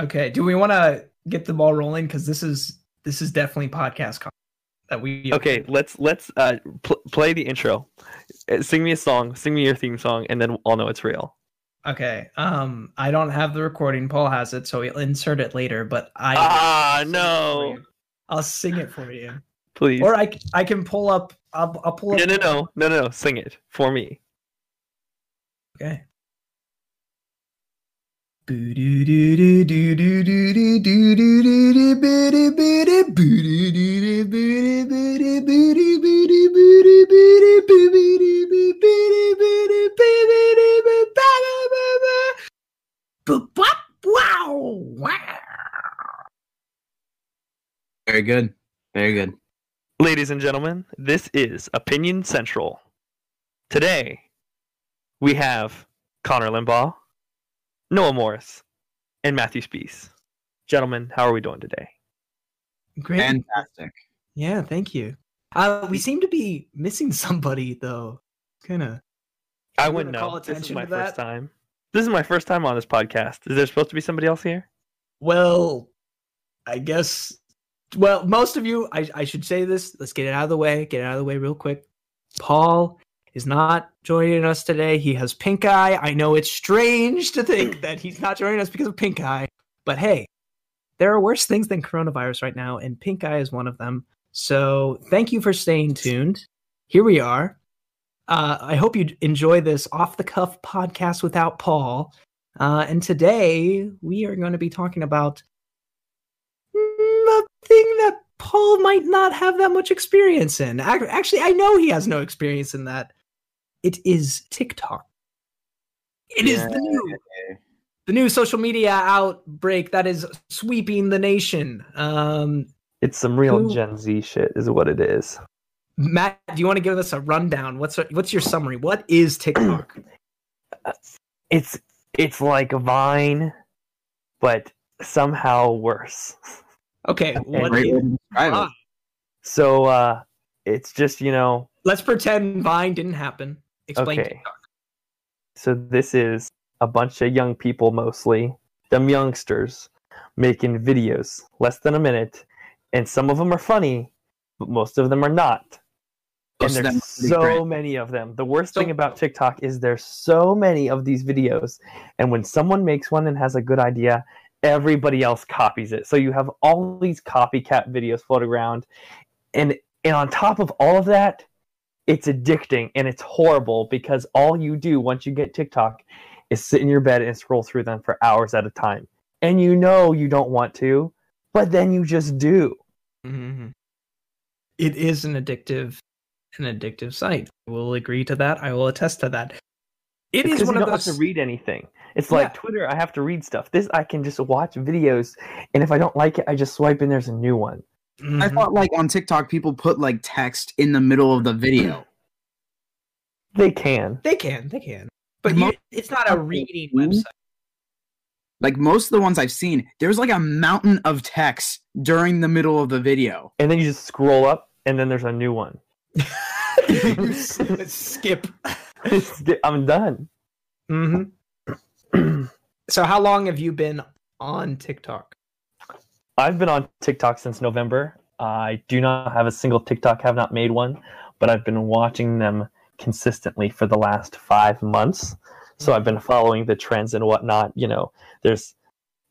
Okay. Do we want to get the ball rolling? Because this is this is definitely podcast content that we. Okay, let's let's uh pl- play the intro. Uh, Sing me a song. Sing me your theme song, and then I'll know it's real. Okay. Um, I don't have the recording. Paul has it, so he'll insert it later. But I. Ah, I'll sing it for no! I'll sing it for you, Please. or I I can pull up. I'll I'll pull up. No, no, no, no, no, no. Sing it for me. Okay. Very good. Very good. Ladies and gentlemen, this is Opinion Central. Today, we have Connor Limbaugh, Noah Morris, and Matthew Spees. Gentlemen, how are we doing today? Great. Fantastic. Yeah, thank you. Uh, we seem to be missing somebody though. Kind of. I wouldn't wanna call know. This is my first that? time. This is my first time on this podcast. Is there supposed to be somebody else here? Well, I guess. Well, most of you, I, I should say this. Let's get it out of the way. Get it out of the way real quick. Paul is not joining us today. He has pink eye. I know it's strange to think that he's not joining us because of pink eye, but hey, there are worse things than coronavirus right now, and pink eye is one of them. So thank you for staying tuned. Here we are. Uh, I hope you enjoy this off the cuff podcast without Paul. Uh, and today we are going to be talking about the thing that Paul might not have that much experience in. Actually, I know he has no experience in that. It is TikTok. It is the new the new social media outbreak that is sweeping the nation. Um, It's some real Who- Gen Z shit, is what it is. Matt, do you want to give us a rundown? What's what's your summary? What is TikTok? It's it's like Vine, but somehow worse. Okay, what Great is way to describe Vine? it. So uh, it's just you know Let's pretend Vine didn't happen. Explain Okay. TikTok. So this is a bunch of young people mostly, them youngsters, making videos less than a minute, and some of them are funny, but most of them are not. Most and there's so great. many of them. The worst So- thing about TikTok is there's so many of these videos, and when someone makes one and has a good idea, everybody else copies it. So you have all these copycat videos floating around, and and on top of all of that, it's addicting and it's horrible because all you do once you get TikTok is sit in your bed and scroll through them for hours at a time. And you know you don't want to, but then you just do. Mm-hmm. It is an addictive, an addictive site. I will agree to that. I will attest to that. It It's is one you of don't those. have to read anything. It's like Twitter, I have to read stuff. This I can just watch videos, and if I don't like it, I just swipe and there's a new one. I Mhm. thought like on TikTok people put like text in the middle of the video. They can. they can, they can, but you, it's not a reading Mhm. website. Like most of the ones I've seen, there's like a mountain of text during the middle of the video. And then you just scroll up, and then there's a new one. You skip. I'm done. hmm So, how long have you been on TikTok? I've been on TikTok since November. I do not have a single TikTok, have not made one, but I've been watching them consistently for the last five months. So I've been following the trends and whatnot. You know, there's,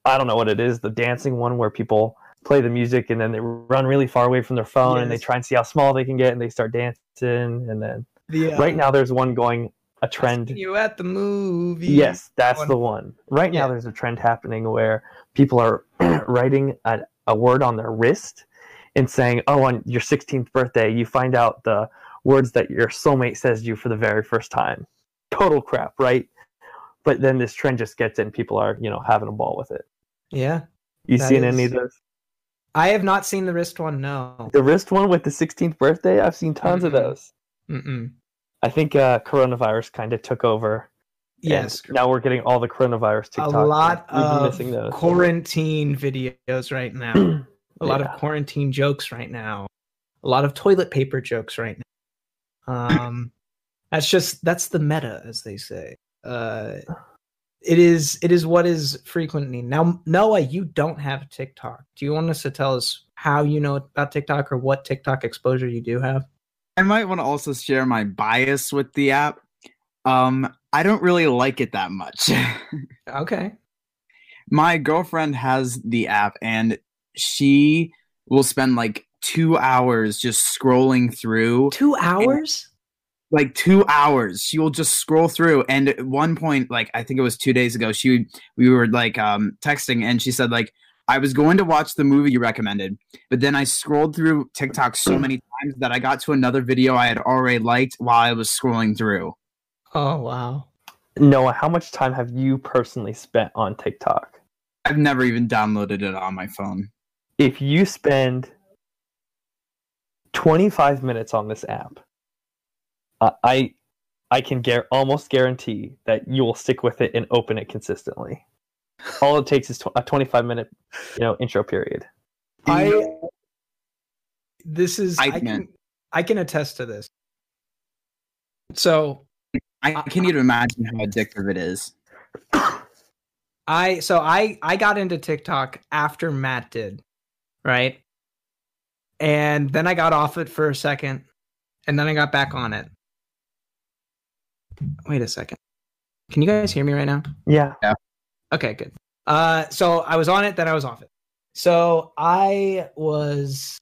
I don't know what it is, the dancing one where people play the music and then they run really far away from their phone and they try and see how small they can get and they start dancing. And then The, uh, right now there's one going, a trend. you at the movie. Yes, that's one. the one. Right now, there's a trend happening where people are writing a, a word on their wrist and saying, "Oh, on your 16th birthday, you find out the words that your soulmate says to you for the very first time." Total crap, right? But then this trend just gets in. People are, you know, having a ball with it. Yeah. You seen any of those? I have not seen the wrist one. No. The wrist one with the 16th birthday. I've seen tons of Mm-mm. those. Mm-mm. I think uh, coronavirus kind of took over. And Yes. now we're getting all the coronavirus A TikTok. lot of missing those. quarantine videos right now. a lot of quarantine jokes right now. A lot of toilet paper jokes right now. Um, that's just that's the meta, as they say. Uh, it is it is what is frequently now noah you don't have tiktok do you want us to tell us how you know about tiktok or what tiktok exposure you do have I might want to also share my bias with the app. Um, I don't really like it that much. okay. My girlfriend has the app and she will spend like two hours just scrolling through two hours? Like two hours. She will just scroll through and at one point like i think it was two days ago she we were like um texting and she said like i was going to watch the movie you recommended but then i scrolled through tiktok so many times that i got to another video i had already liked while i was scrolling through oh wow Noah, how much time have you personally spent on TikTok? i've never even downloaded it on my phone If you spend 25 minutes on this app, uh, I I can gar- almost guarantee that you will stick with it and open it consistently. All it takes is tw- a 25 minute, you know, intro period. I this is I I, can i can attest to this so i can't even imagine how addictive it is I so I I got into TikTok after Matt did, right? And then I got off it for a second, and then I got back on it. Wait a second. Can you guys hear me right now? Yeah. yeah. Okay, good. Uh so I was on it, then I was off it. So I was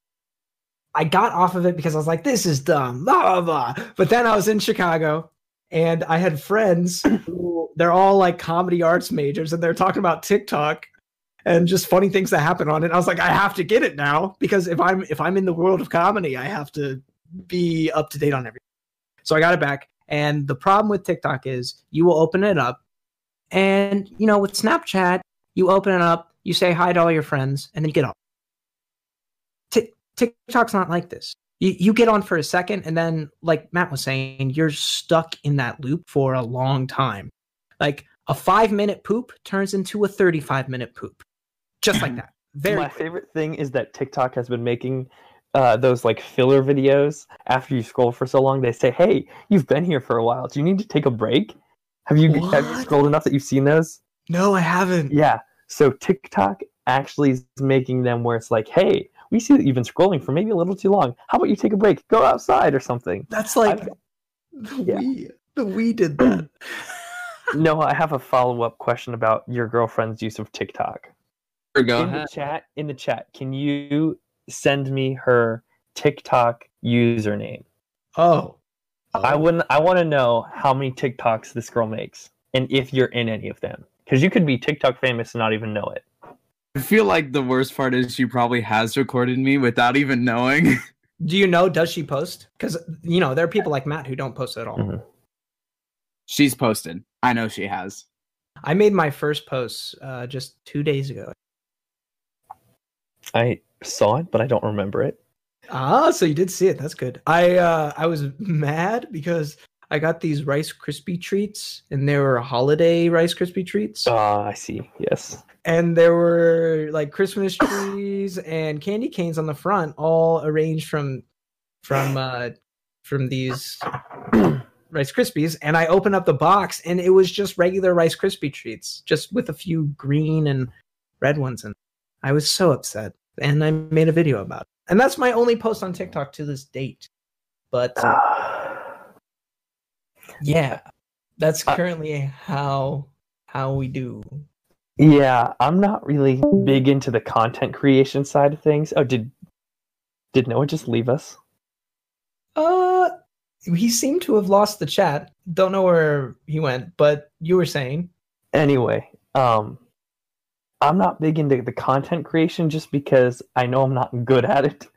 I got off of it because I was like, this is dumb, blah blah blah. But then I was in Chicago and I had friends who they're all like comedy arts majors and they're talking about TikTok and just funny things that happen on it. I was like, I have to get it now because if I'm if I'm in the world of comedy, I have to be up to date on everything. So I got it back. And the problem with TikTok is you will open it up and you know, with Snapchat, you open it up, you say hi to all your friends, and then you get off. Tik TikTok's not like this. You, you get on for a second, and then, like Matt was saying, you're stuck in that loop for a long time. Like a five minute poop turns into a 35 minute poop. Just like that. Very My quick. favorite thing is that TikTok has been making uh, those like filler videos after you scroll for so long. They say, "Hey, you've been here for a while. Do you need to take a break? Have you have you scrolled enough that you've seen those?" No, I haven't. Yeah. So TikTok actually is making them where it's like, "Hey, we see that you've been scrolling for maybe a little too long. How about you take a break? Go outside or something." That's like I've- the Yeah. we the we did that. No, I have a follow up question about your girlfriend's use of TikTok. Here we go. in the chat, in the chat, can you send me her TikTok username? oh. I oh. wouldn't. I want to know how many TikToks this girl makes, and if you're in any of them, because you could be TikTok famous and not even know it. I feel like the worst part is she probably has recorded me without even knowing. Do you know? Does she post? Because you know there are people like Matt who don't post at all. Mhm. She's posted. I know she has. I made my first post uh, just two days ago. I saw it, but I don't remember it. Ah, so you did see it. That's good. I uh, I was mad because I got these Rice Krispie treats, and they were holiday Rice Krispie treats, Ah, I see. Yes. and there were like Christmas trees and candy canes on the front, all arranged from from uh, from these Rice Krispies. And I opened up the box, and it was just regular Rice Krispie treats, just with a few green and red ones. And I was so upset, and I made a video about it. And that's my only post on TikTok to this date. But yeah, that's Uh, currently how how we do. yeah, I'm not really big into the content creation side of things. Oh, did did Noah just leave us? Uh, he seemed to have lost the chat. Don't know where he went, but you were saying. anyway um i'm not big into the content creation just because i know i'm not good at it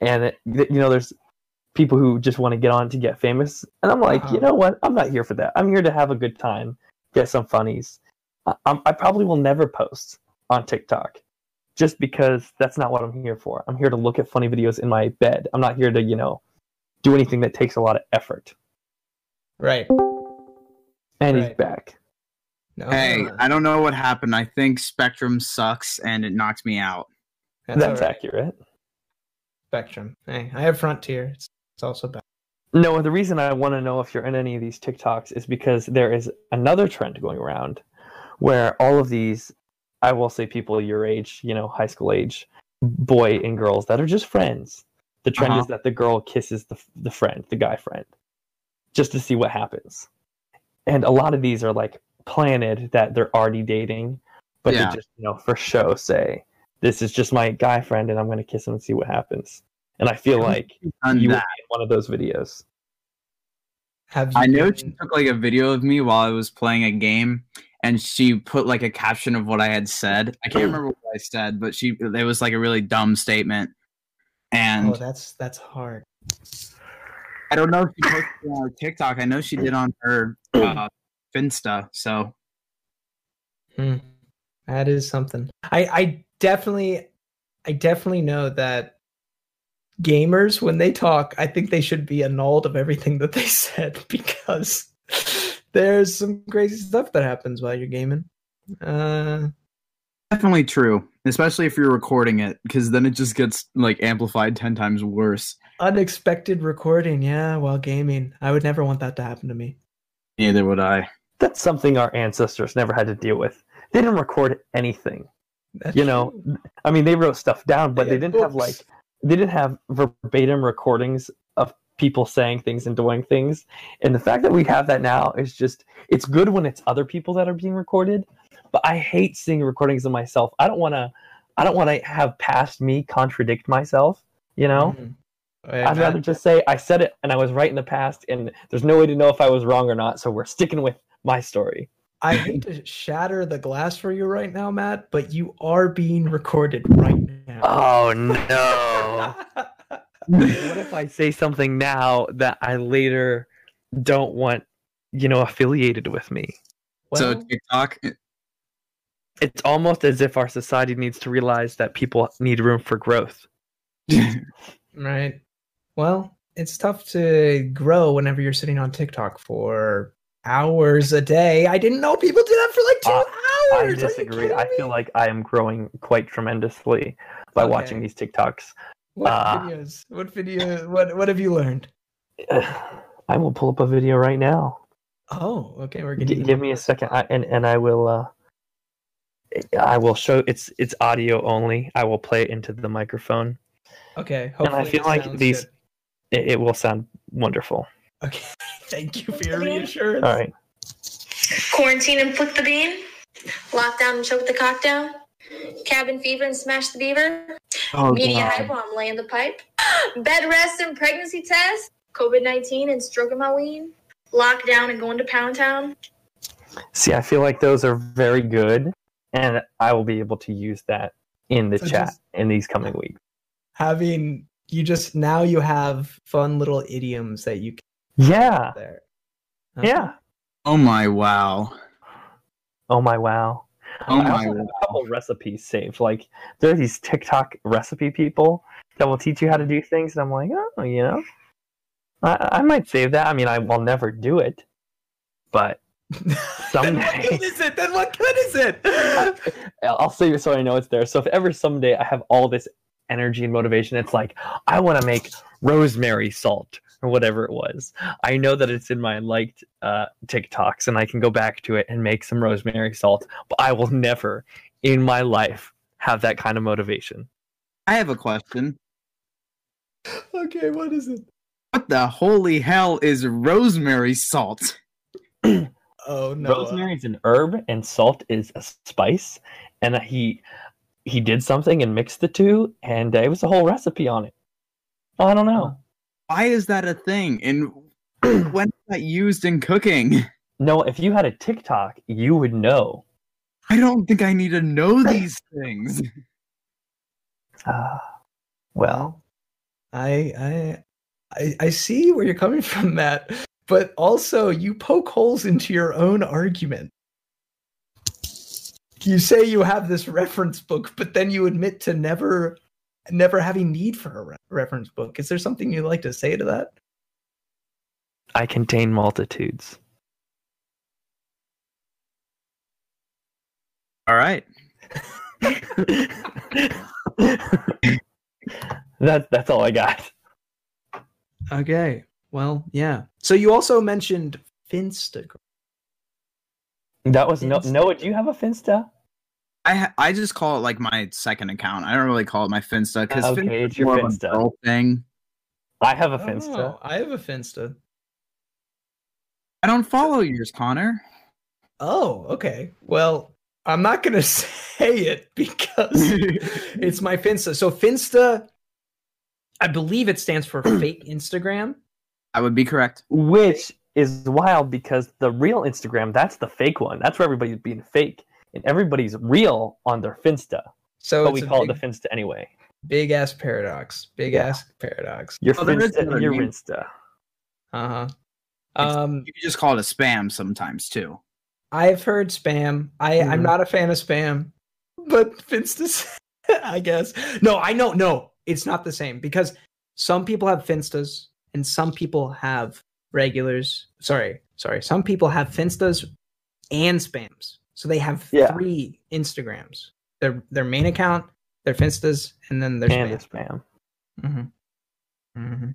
and it, you know there's people who just want to get on to get famous and i'm like Uh-huh. you know what i'm not here for that i'm here to have a good time get some funnies I, I'm, I probably will never post on tiktok just because that's not what i'm here for i'm here to look at funny videos in my bed i'm not here to you know do anything that takes a lot of effort Right. and he's back No, Hey, I don't know what happened. I think Spectrum sucks and it knocked me out. that's, that's all right. accurate Spectrum. Hey, I have Frontier. It's, it's also bad. No, the reason I want to know if you're in any of these TikToks is because there is another trend going around where all of these, I will say, people your age, you know, high school age, boy and girls that are just friends. The trend Uh-huh. is that the girl kisses the the friend, the guy friend, just to see what happens. And a lot of these are like planted that they're already dating, but Yeah. they just you know for show say this is just my guy friend and I'm going to kiss him and see what happens. And I feel like Done you would be in one of those videos. Have you I know been- she took like a video of me while I was playing a game, and she put like a caption of what I had said. I can't remember what I said, but she it was like a really dumb statement. And Oh, that's that's hard. I don't know if she posted it on her TikTok. I know she did on her uh, Finsta. So Hmm. That is something. I I definitely I definitely know that gamers when they talk, I think they should be annulled of everything that they said because there's some crazy stuff that happens while you're gaming. Uh definitely true, especially if you're recording it, because then it just gets like amplified ten times worse. unexpected recording, yeah, while gaming. I would never want that to happen to me. Neither would I. That's something our ancestors never had to deal with. They didn't record anything. That's You know, true. I mean, they wrote stuff down, but They they didn't have like they didn't have verbatim recordings of people saying things and doing things. And the fact that we have that now is just it's good when it's other people that are being recorded, but I hate seeing recordings of myself. I don't want to I don't want to have past me contradict myself, you know? Mhm. Yeah, I'd rather just say I said it and I was right in the past and there's no way to know if I was wrong or not, so we're sticking with my story. I hate to shatter the glass for you right now, Matt, but you are being recorded right now. Oh no. what if I say something now that I later don't want, you know, affiliated with me? so Well, TikTok, It's almost as if our society needs to realize that people need room for growth. right. Well, it's tough to grow whenever you're sitting on TikTok for hours a day. I didn't know people did that for like two Uh, I hours. You disagree. I feel like I am growing quite tremendously by Okay. watching these TikToks. What uh, videos? What video? What What have you learned? I will pull up a video right now. Oh, okay. We're G- getting. give me a second, I, and and I will. Uh, I will show it's it's audio only. I will play it into the microphone. Okay. and I feel like these- It, it will sound wonderful. Okay. Thank you for your reassurance. All right. Quarantine and flick the bean. Lockdown and choke the cocktail. Cabin fever and smash the beaver. oh Media god, hype while I'm laying the pipe. Bed rest and pregnancy test. COVID 19 and stroking my ween. Lockdown and going to Pound Town. See, I feel like those are very good, and I will be able to use that in the So chat just- in these coming weeks. Having you just now you have fun little idioms that you can Yeah, put there. Uh-huh. yeah. oh my wow, Oh my wow. oh I my also have a couple recipes saved. Like there are these TikTok recipe people that will teach you how to do things, and I'm like, oh, you know, I, I might save that. I mean, I will never do it, but then Someday. what good is it? Then what good is it? I'll I'll save it so I know it's there. So if ever someday I have all this energy and motivation, it's like I want to make rosemary salt or whatever it was. I know that it's in my liked uh, TikToks, and I can go back to it and make some rosemary salt. But I will never, in my life, have that kind of motivation. I have a question. okay, what is it? What the holy hell is rosemary salt? Oh no. Rosemary is an herb, and salt is a spice. And he he did something and mixed the two, and it was a whole recipe on it. I don't know. Why is that a thing? And when is that used in cooking? No, if you had a TikTok, you would know. I don't think I need to know these things. Uh, well, I I I I see where you're coming from, Matt. But also, you poke holes into your own argument. You say you have this reference book, but then you admit to never, never having need for a re- reference book. Is there something you'd like to say to that? I contain multitudes. All right. that that's all I got. Okay. Well, yeah. So you also mentioned Finstagram. That was no Noah. Do you have a Finsta? I I just call it like my second account. I don't really call it my Finsta because Okay, it's your more of a Finsta. girl thing. I have a Oh, Finsta. I have a Finsta. I don't follow yours, Connor. Oh, okay. Well, I'm not gonna say it because it's my Finsta. So Finsta, I believe it stands for fake Instagram. I would be correct. Which is wild because the real Instagram, that's the fake one. That's where everybody's being fake. And everybody's real on their Finsta. So But we call big, it the Finsta anyway. big ass paradox. Big Yeah. ass paradox. Your Oh, Finsta and another your name. Insta. Uh huh. Um, You could just call it a spam sometimes too. I've heard spam. I I'm Mhm. not a fan of spam, but Finstas, I guess. No, I know. No, it's not the same because some people have Finstas and some people have regulars. Sorry, sorry. Some people have Finstas and spams, so they have Yeah. three Instagrams. Their their main account, their Finstas, and then their And spam. the spam. Mm-hmm. Mm-hmm.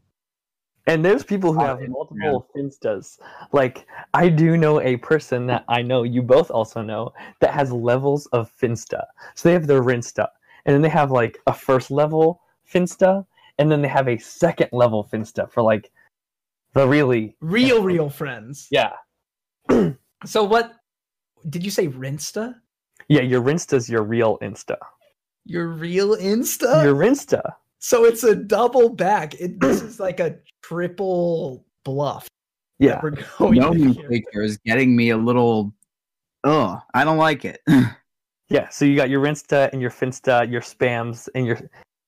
And there's people who Oh, have multiple Finstas. Like, I do know a person that I know you both also know that has levels of Finsta. So they have their Rinsta, and then they have like a first level Finsta, and then they have a second level Finsta for like the really Real, real friends. yeah So what did you say? Rinsta? yeah your Rinsta's your real Insta. Your real Insta? Your Rinsta. So it's a double back. It, this is like a triple bluff. that Yeah. we're going No with here. nomenclature is getting me a little. oh, I don't like it. Yeah, so you got your Rinsta and your Finsta, your spams, and your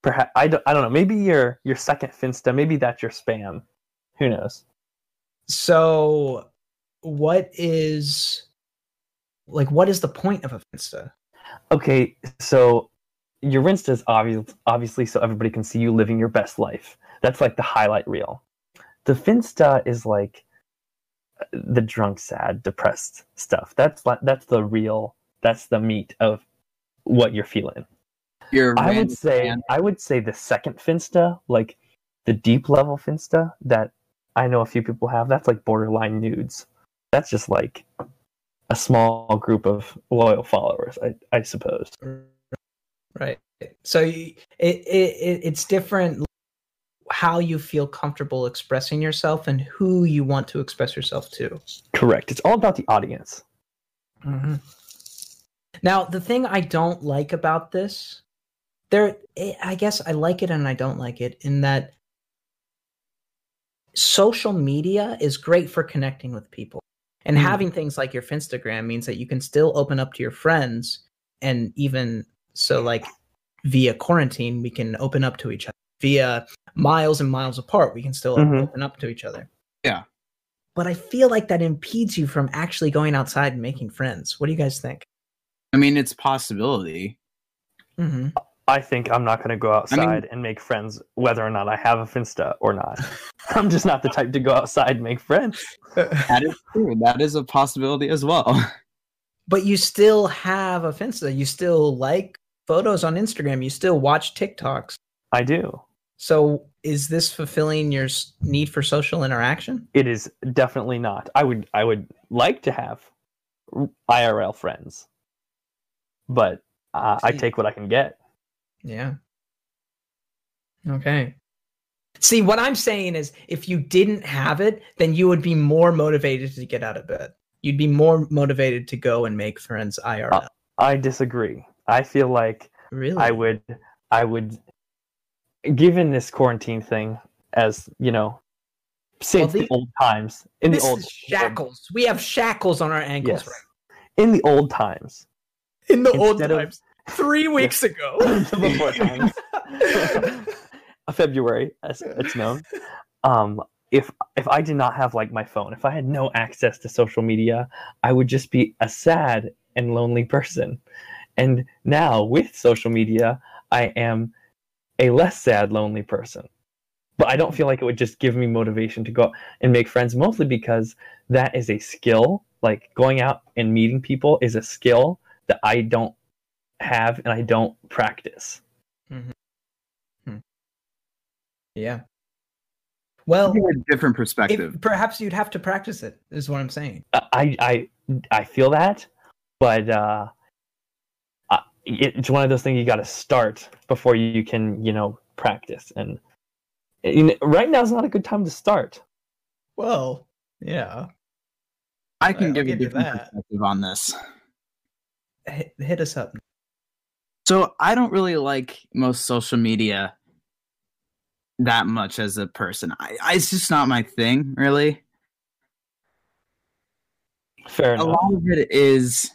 perhaps I don't, I don't know. Maybe your your second Finsta, maybe that's your spam. Who knows? So, what is like? What is the point of a Finsta? Okay, so your Insta is obvious, obviously so everybody can see you living your best life. That's like the highlight reel. The Finsta is like uh, the drunk, sad, depressed stuff. That's like that's the real. That's the meat of what you're feeling. You're I would say fan. I would say the second Finsta, like the deep level Finsta that I know a few people have. That's like borderline nudes. That's just like a small group of loyal followers, I, I suppose. Right. So you, it, it it it's different how you feel comfortable expressing yourself and who you want to express yourself to. Correct. It's all about the audience. Mm-hmm. Now, the thing I don't like about this, there, eh, I guess I like it and I don't like it in that social media is great for connecting with people. And Mm. having things like your Finstagram means that you can still open up to your friends. And even so, like via quarantine, we can open up to each other. Via miles and miles apart, we can still Mhm. open up to each other. Yeah. But I feel like that impedes you from actually going outside and making friends. What do you guys think? I mean, it's possibility. Mm-hmm. I think I'm not going to go outside and make friends whether or not I have a Finsta or not. I'm just not the type to go outside and make friends. That is true. That is a possibility as well. but you still have a Finsta. You still like photos on Instagram. You still watch TikToks. I do. So is this fulfilling your need for social interaction? It is definitely not. I would I would like to have IRL friends, but uh, I take what I can get. Yeah. Okay. See, what I'm saying is if you didn't have it, then you would be more motivated to get out of bed. You'd be more motivated to go and make friends IRL. Uh, I disagree. I feel like really? I would I would given this quarantine thing as, you know, since the- the old times. In this the old is shackles. We have shackles on our ankles Yes. right In the old times. in the old Instead times. Three weeks ago. Before times. February, as it's known. Um, if if I did not have like my phone, if I had no access to social media, I would just be a sad and lonely person. And now with social media, I am a less sad, lonely person. But I don't feel like it would just give me motivation to go out and make friends, mostly because that is a skill. Like going out and meeting people is a skill that I don't have and I don't practice. Mm-hmm. Hmm. yeah. Well, a different perspective. if, perhaps you'd have to practice it. Is what I'm saying. Uh, I I I feel that, but uh, uh, it- it's one of those things you got to start before you can, you know, practice. And, and right now is not a good time to start. Well, yeah. I can I'll give give you different that. perspective on this. Hit, hit us up. So I don't really like most social media that much as a person. I, I it's just not my thing, really. Fair enough. A lot of it is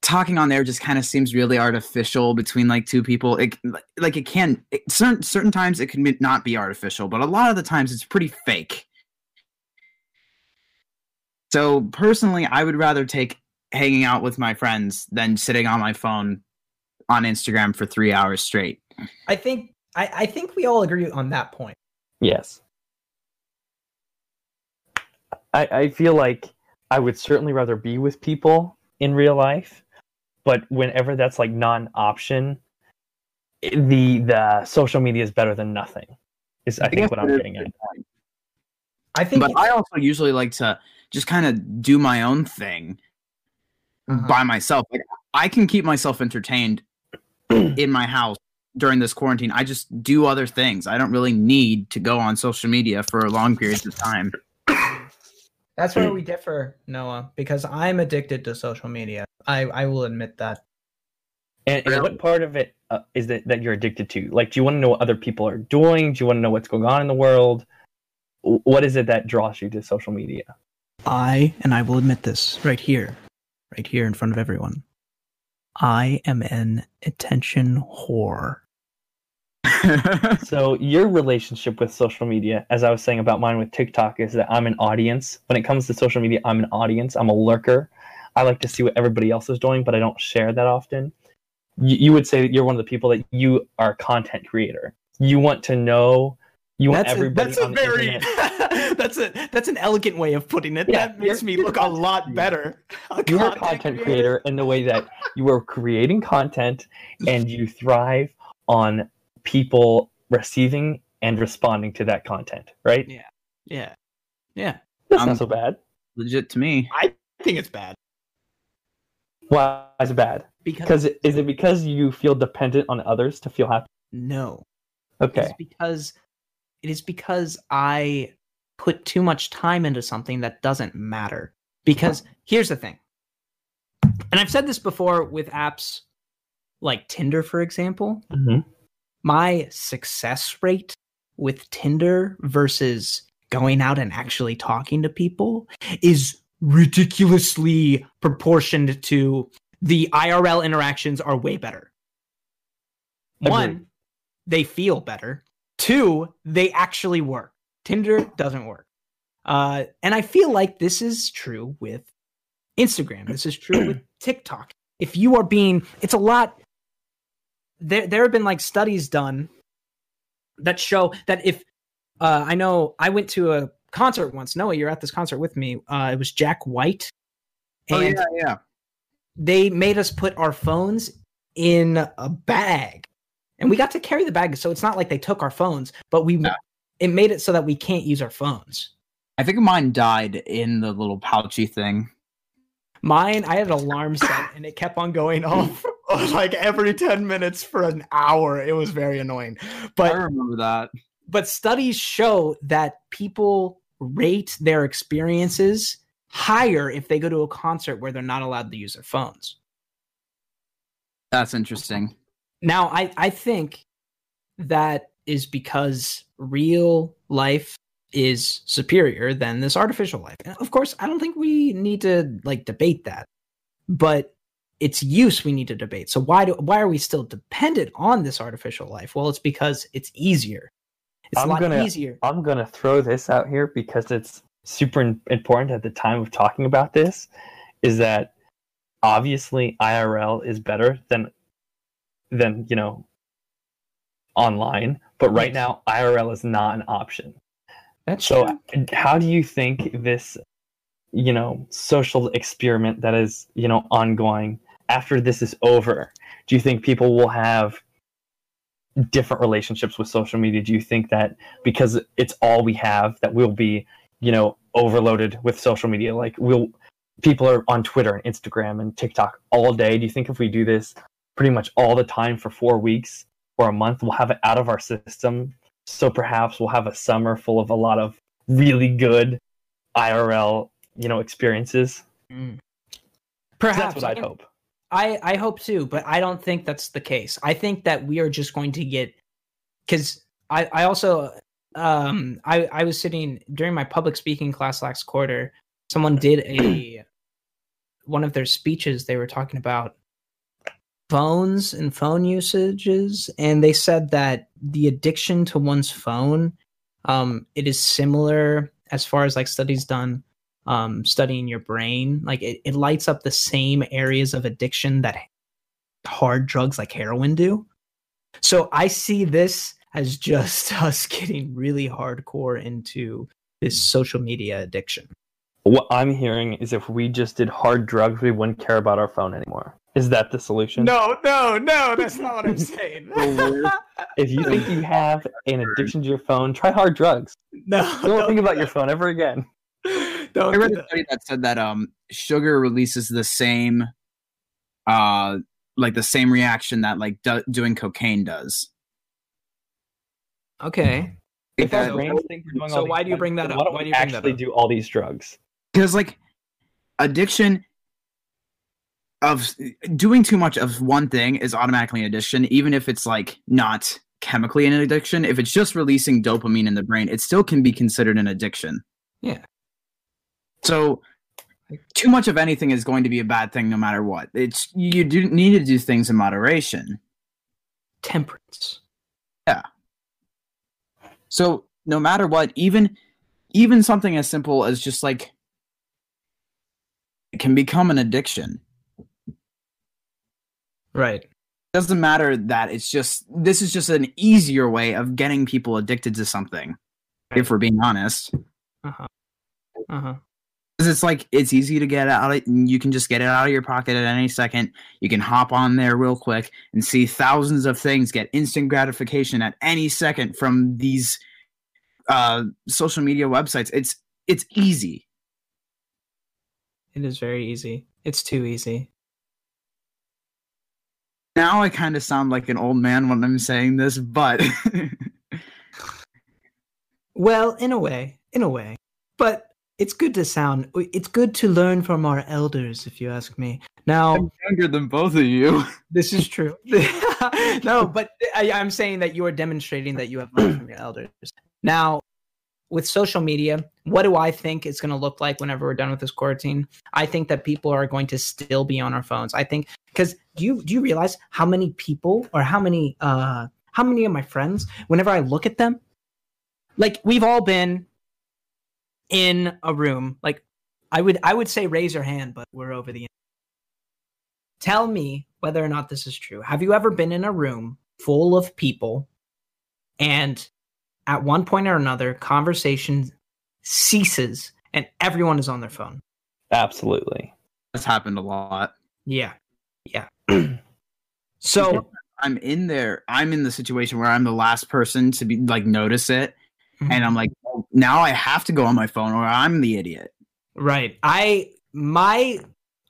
talking on there just kind of seems really artificial between like two people. It like it can it, certain certain times it can be, not be artificial, but a lot of the times it's pretty fake. So personally, I would rather take hanging out with my friends than sitting on my phone on Instagram for three hours straight. I think I, I think we all agree on that point. Yes. I, I feel like I would certainly rather be with people in real life, but whenever that's like non-option, the the social media is better than nothing. Is I think what I'm getting at. I think But I also usually like to just kind of do my own thing Uh-huh. by myself. Like I can keep myself entertained in my house during this quarantine. I just do other things. I don't really need to go on social media for long periods of time. That's where we differ, Noah, because I'm addicted to social media. I, I will admit that. And, and what part of it uh, is that that you're addicted to? Like, do you want to know what other people are doing? Do you want to know what's going on in the world? What is it that draws you to social media? I, and I will admit this right here, right here in front of everyone. I am an attention whore. So your relationship with social media, as I was saying about mine with TikTok, is that I'm an audience. When it comes to social media, I'm an audience. I'm a lurker. I like to see what everybody else is doing, but I don't share that often. You, you would say that you're one of the people that you are a content creator. You want to know. You want That's a, everybody. that's a the very that's a that's an elegant way of putting it. Yeah, that makes me look a lot better. A You're a content creator in the way that you are creating content and you thrive on people receiving and responding to that content, right? Yeah, yeah. Yeah. That's Um, not so bad. Legit to me. I think it's bad Why is it bad? because Because is it because you feel dependent on others to feel happy? no, Okay. It's because it is because I put too much time into something that doesn't matter. Because here's the thing. And I've said this before with apps like Tinder, for example. Mhm. My success rate with Tinder versus going out and actually talking to people is ridiculously proportioned to the IRL interactions are way better. One, they feel better. Two, they actually work. Tinder doesn't work. Uh, and I feel like this is true with Instagram. This is true with TikTok. If you are being, it's a lot. There, there have been like studies done that show that if uh, I know I went to a concert once. Noah, you're at this concert with me. Uh, it was Jack White, and Oh yeah, yeah. they made us put our phones in a bag and we got to carry the bag so it's not like they took our phones but we it made it so that we can't use our phones I think mine died in the little pouchy thing. mine i had an alarm set and it kept on going off like every 10 minutes for an hour it was very annoying But I remember that. but studies show that people rate their experiences higher if they go to a concert where they're not allowed to use their phones That's interesting. Now, I, I think that is because real life is superior than this artificial life. And of course, I don't think we need to like debate that, but its use we need to debate. So why do why are we still dependent on this artificial life? Well, it's because it's easier. It's I'm a lot gonna- easier. I'm gonna throw this out here because it's super important at the time of talking about this. Is that obviously IRL is better than than you know online, but right now IRL is not an option. That's So, true. how do you think this, you know, social experiment that is, you know, ongoing after this is over? Do you think people will have different relationships with social media? Do you think that because it's all we have, that we'll be, you know, overloaded with social media? Like, we'll people are on Twitter and Instagram and TikTok all day. Do you think if we do this pretty much all the time for four weeks or a month, we'll have it out of our system? So perhaps we'll have a summer full of a lot of really good IRL, you know, experiences. Mm. 'Cause Perhaps That's what I'd I- hope. I I hope too, but I don't think that's the case. I think that we are just going to get because I I also um I I was sitting during my public speaking class last quarter. Someone did a one of their speeches. They were talking about phones and phone usages, and they said that the addiction to one's phone, um, it is similar as far as like studies done um, studying your brain. Like it, it lights up the same areas of addiction that hard drugs like heroin do. So I see this as just us getting really hardcore into this social media addiction. What I'm hearing is if we just did hard drugs, we wouldn't care about our phone anymore. Is that the solution? No, no, no, that's not what I'm saying. If you think you have an addiction to your phone, try hard drugs. no, Don't think do about your phone ever again. Don't I read a that. study that said that um sugar releases the same uh like the same reaction that like do- doing cocaine does. Okay. If our So- brains think so why do you bring that up? Why don't Why we do you actually do all these drugs? because like addiction of doing too much of one thing is automatically an addiction even if it's like not chemically an addiction if it's just releasing dopamine in the brain it still can be considered an addiction Yeah. so too much of anything is going to be a bad thing no matter what it's you do need to do things in moderation Temperance. Yeah. So no matter what even even something as simple as just like it can become an addiction Right. doesn't matter that it's just this is just an easier way of getting people addicted to something if we're being honest Uh-huh. Uh-huh. because it's like it's easy to get out of you can just get it out of your pocket at any second you can hop on there real quick and see thousands of things get instant gratification at any second from these uh social media websites it's it's easy It is very easy. It's too easy. Now i kind of sound like an old man when i'm saying this but Well, in a way, in a way. But it's good to sound it's good to learn from our elders if you ask me. Now, i'm younger than both of you this is true. no, but I, I'm saying that you are demonstrating that you have learned from your elders. Now, with social media, what do I think it's going to look like whenever we're done with this quarantine? I think that people are going to still be on our phones. I think because do you do you realize how many people or how many uh how many of my friends whenever I look at them, like we've all been in a room. Like I would I would say raise your hand, but we're over the End. tell me whether or not this is true. Have you ever been in a room full of people and at one point or another, conversation ceases and everyone is on their phone? Absolutely. that's happened a lot Yeah. Yeah. so, I'm in there. I'm in the situation where I'm the last person to be like notice it, mm-hmm. and I'm like, oh, now I have to go on my phone, or I'm the idiot. right. I, my,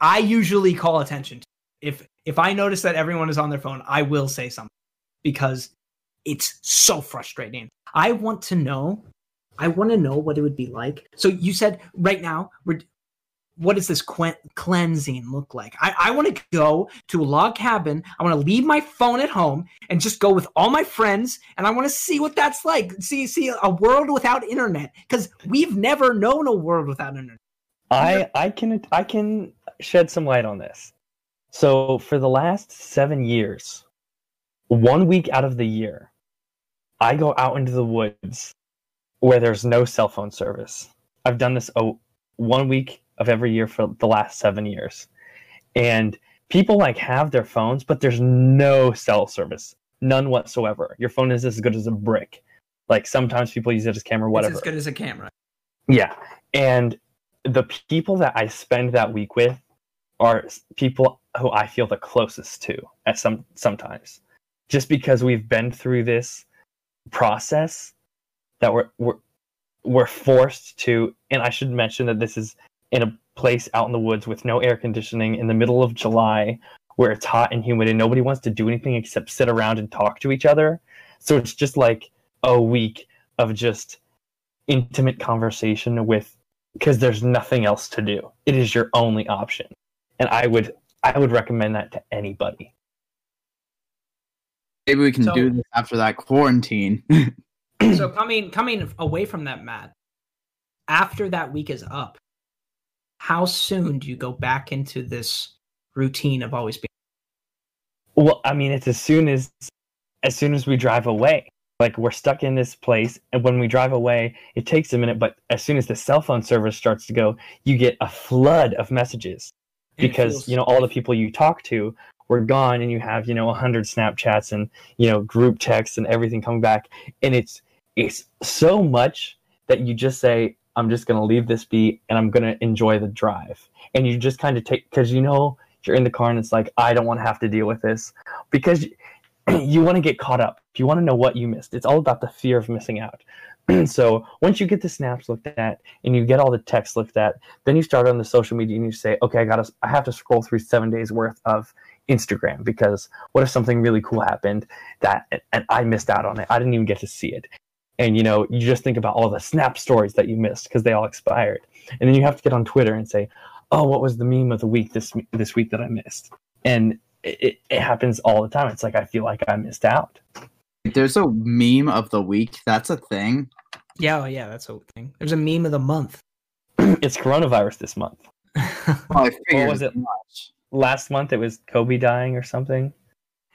I usually call attention. To if, if I notice that everyone is on their phone, I will say something because it's so frustrating. I want to know. I want to know what it would be like. So you said right now we're. What does this quen- cleansing look like? I, I want to go to a log cabin. I want to leave my phone at home and just go with all my friends, and I want to see what that's like. See, see a world without internet because we've never known a world without internet. I I can I can shed some light on this. So for the last seven years, one week out of the year, I go out into the woods where there's no cell phone service. I've done this oh, one week of every year for the last seven years, and people like have their phones, but there's no cell service, none whatsoever. Your phone is as good as a brick. Like sometimes people use it as camera, whatever. It's as good as a camera. Yeah. And the people that I spend that week with are people who I feel the closest to at some sometimes. Just because we've been through this process that we're we're we're forced to and I should mention that this is in a place out in the woods with no air conditioning in the middle of July where it's hot and humid and nobody wants to do anything except sit around and talk to each other. So it's just like a week of just intimate conversation with because there's nothing else to do. It is your only option. And I would I would recommend that to anybody. Maybe we can So- do this after that quarantine. so coming coming away from that, Matt, after that week is up, how soon do you go back into this routine of always being? Well, I mean, it's as soon as as soon as we drive away. Like we're stuck in this place, and when we drive away, it takes a minute. But as soon as the cell phone service starts to go, you get a flood of messages because feels- you know all the people you talk to were gone, and you have you know a hundred Snapchats and you know group texts and everything coming back, and it's it's so much that you just say, "I'm just gonna leave this be, and I'm gonna enjoy the drive," and you just kind of take because you know you're in the car and it's like I don't want to have to deal with this because you want to get caught up. You want to know what you missed. It's all about the fear of missing out. so once you get the snaps looked at and you get all the text looked at, then you start on the social media and you say, okay, I got to, I have to scroll through seven days worth of Instagram because what if something really cool happened that and I missed out on it? I didn't even get to see it. And you know, you just think about all the snap stories that you missed because they all expired. And then you have to get on Twitter and say, oh, what was the meme of the week this this week that I missed? And it, it happens all the time. It's like I feel like I missed out. There's a meme of the week. That's a thing. Yeah, oh, yeah, that's a thing. There's a meme of the month. it's coronavirus this month. Oh, I figured was it? much. Last month it was Kobe dying or something.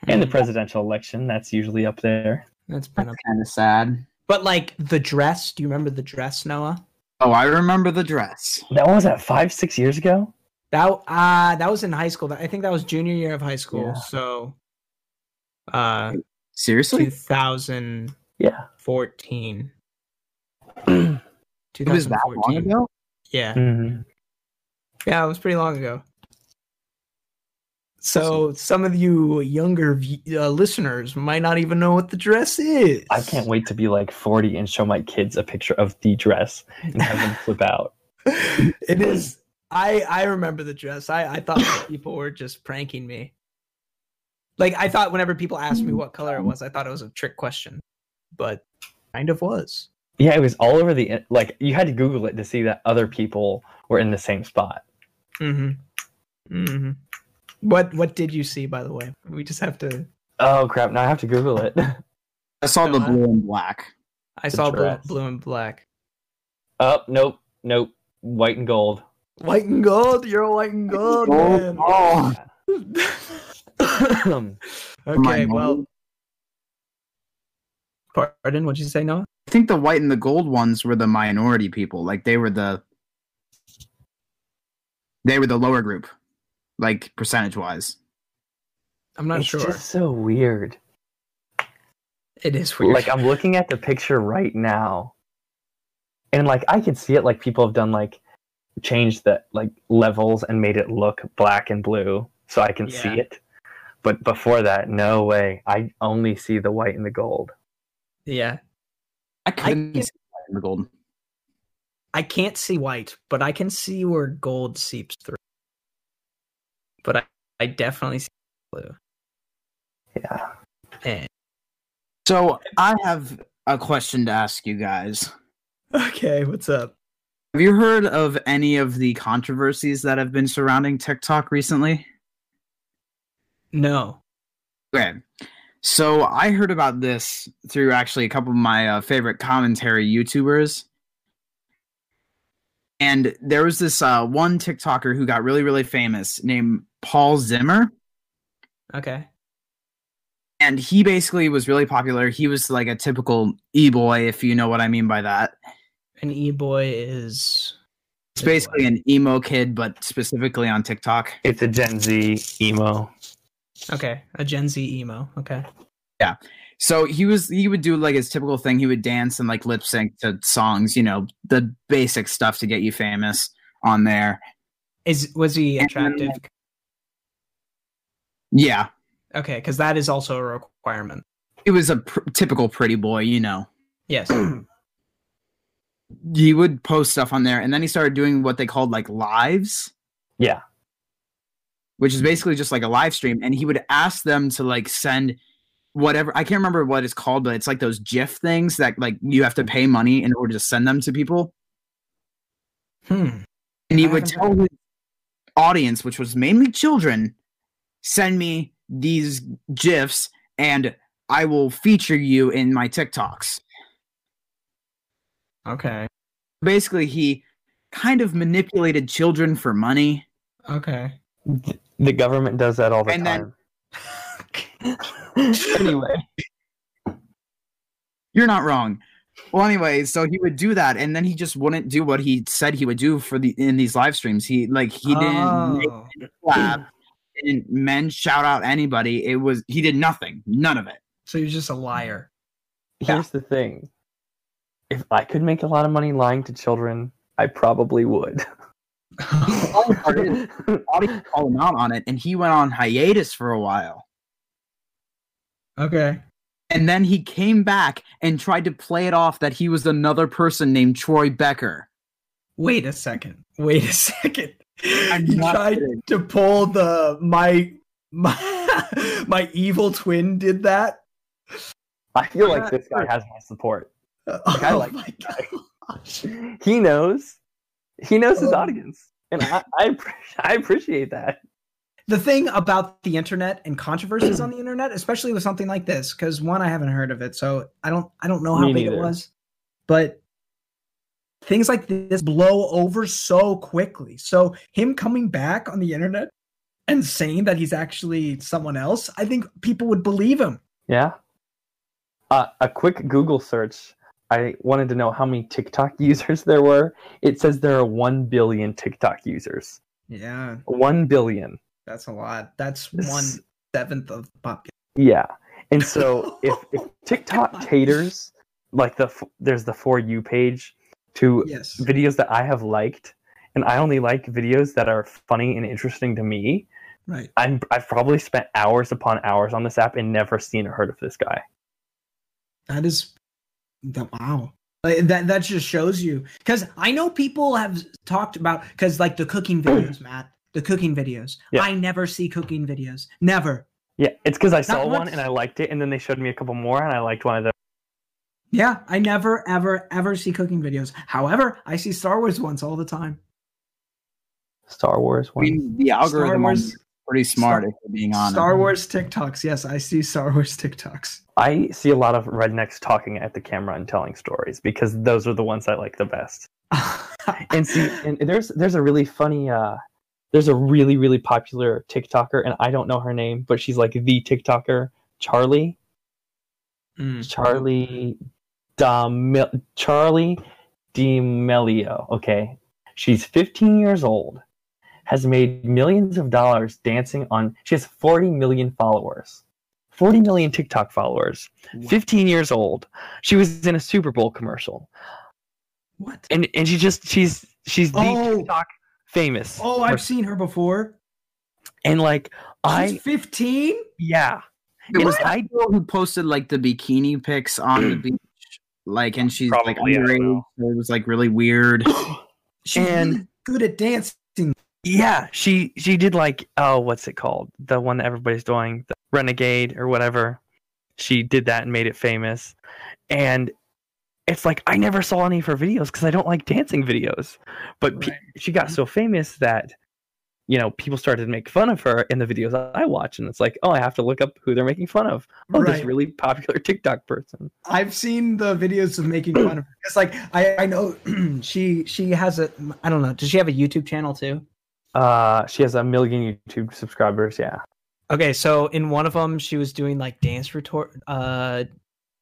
And the presidential election, that's usually up there. That's been That's a kind of sad. But like the dress, do you remember the dress, Noah? Oh, I remember the dress. That was that five, six years ago? That uh that was in high school. I think that was junior year of high school. Yeah. So uh Seriously? 2014. Yeah. 2014. It was that long ago? Yeah. hmm Yeah, it was pretty long ago. So some of you younger uh, listeners might not even know what the dress is. I can't wait to be like 40 and show my kids a picture of the dress and have them flip out. it is. I I remember the dress. I I thought people were just pranking me. Like I thought whenever people asked me what color it was, I thought it was a trick question, but kind of was. Yeah, it was all over the like you had to Google it to see that other people were in the same spot. Mm-hmm. Mm-hmm. What what did you see by the way? We just have to. Oh crap! Now I have to Google it. I saw the on. blue and black. I The saw blue, blue and black. oh nope, nope, white and gold. White and gold. You're a white and gold Oh, man. oh. okay. Well. Pardon. What'd you say, Noah? I think the white and the gold ones were the minority people. Like they were the they were the lower group, like percentage wise. I'm not it's sure. It's just so weird. It is weird. Like I'm looking at the picture right now, and like I can see it. Like people have done like changed the like levels and made it look black and blue, so I can see it. But before that, no way. I only see the white and the gold. yeah. I couldn't can- see white and the gold. I can't see white, but I can see where gold seeps through. But I, I definitely see blue. Yeah. And, So I have a question to ask you guys. okay, what's up? Have you heard of any of the controversies that have been surrounding TikTok recently? No. Okay. So I heard about this through actually a couple of my uh, favorite commentary YouTubers. And there was this uh, one TikToker who got really, really famous named Paul Zimmer. Okay. And he basically was really popular. He was like a typical e boy, if you know what I mean by that. An e boy is. It's basically an emo kid, but specifically on TikTok. It's a Gen Z emo. Okay, a Gen Z emo. Okay. Yeah. So he was he would do like his typical thing. He would dance and like lip sync to songs, you know, the basic stuff to get you famous on there. Is was he And- attractive? Yeah, Okay, because that is also a requirement. it was a pr- typical pretty boy, you know. Yes. he would post stuff on there, and then he started doing what they called like lives, Yeah. which is basically just like a live stream, and he would ask them to like send whatever I can't remember what it's called, but it's like those GIF things that like you have to pay money in order to send them to people. Hmm. and he I would tell his audience, which was mainly children, send me these gifs and I will feature you in my TikToks. Okay. Basically, he kind of manipulated children for money. Okay. The government does that all the And then- time. anyway, You're not wrong. Well, anyway, so he would do that, and then he just wouldn't do what he said he would do for the in these live streams. He like he didn't oh. make Oh. Clap, didn't men shout out anybody. It was he did nothing, none of it. So you're just a liar. here's the thing: if I could make a lot of money lying to children, I probably would. Funny part is, audience called him out on it, and he went on hiatus for a while. okay. And then he came back and tried to play it off that he was another person named Troy Becker. Wait a second. Wait a second. I'm you tried kidding. to pull the my my my evil twin did that. I feel like this guy has my support. Uh, oh I like my gosh. He knows. He knows his Oh. audience, and I I, I appreciate that. The thing about the internet and controversies on the internet, especially with something like this, because one, I haven't heard of it, so I don't I don't know how Me big it was. But things like this blow over so quickly. So him coming back on the internet and saying that he's actually someone else, I think people would believe him. Yeah. Uh, a quick Google search. I wanted to know how many TikTok users there were. It says there are 1 billion TikTok users. Yeah, 1 billion. that's a lot. That's one seventh of the population. Yeah. And so if, if TikTok caters, like the there's the For You page to Yes. videos that I have liked, and I only like videos that are funny and interesting to me, Right. I'm, I've probably spent hours upon hours on this app and never seen or heard of this guy. That is that wow. Like, that that just shows you because I know people have talked about because like the cooking oh, videos, Matt, the cooking videos. Yeah. I never see cooking videos. Never. Yeah, it's because I saw Not one and I liked it, and then they showed me a couple more, and I liked one of them. Yeah, I never ever ever see cooking videos. However, I see Star Wars ones all the time. Star Wars I one. mean, the algorithm on Wars- is pretty smart Star- if we're being honest. Star Wars TikToks. Yes, I see Star Wars TikToks. I see a lot of rednecks talking at the camera and telling stories because those are the ones I like the best. And see, and there's there's a really funny uh there's a really really popular TikToker and I don't know her name, but she's like the TikToker, Charli Mm. Charli D'Amel- Charli D'Amelio. Okay, she's 15 years old, has made millions of dollars dancing on. She has 40 million followers, 40 million TikTok followers. 15 years old. She was in a Super Bowl commercial, What? and and she just she's she's the Oh. TikTok famous. Oh, I've person. seen her before. and like I She's 15. yeah. It was And that I who posted like the bikini pics on the beach, like, and she's like Probably, I don't underage. So it was like really weird. She's And- good at dancing. Yeah, she she did like oh, what's it called? The one that everybody's doing, the Renegade or whatever. She did that and made it famous. And it's like I never saw any of her videos because I don't like dancing videos. But pe- she got so famous that you know people started to make fun of her in the videos I watch, and it's like oh, I have to look up who they're making fun of. Oh, this really popular TikTok person. I've seen the videos of making fun of her. It's like I, I know she she has a I don't know. Does she have a YouTube channel too? Uh, she has a million YouTube subscribers. Yeah. Okay, so in one of them she was doing like dance retort, uh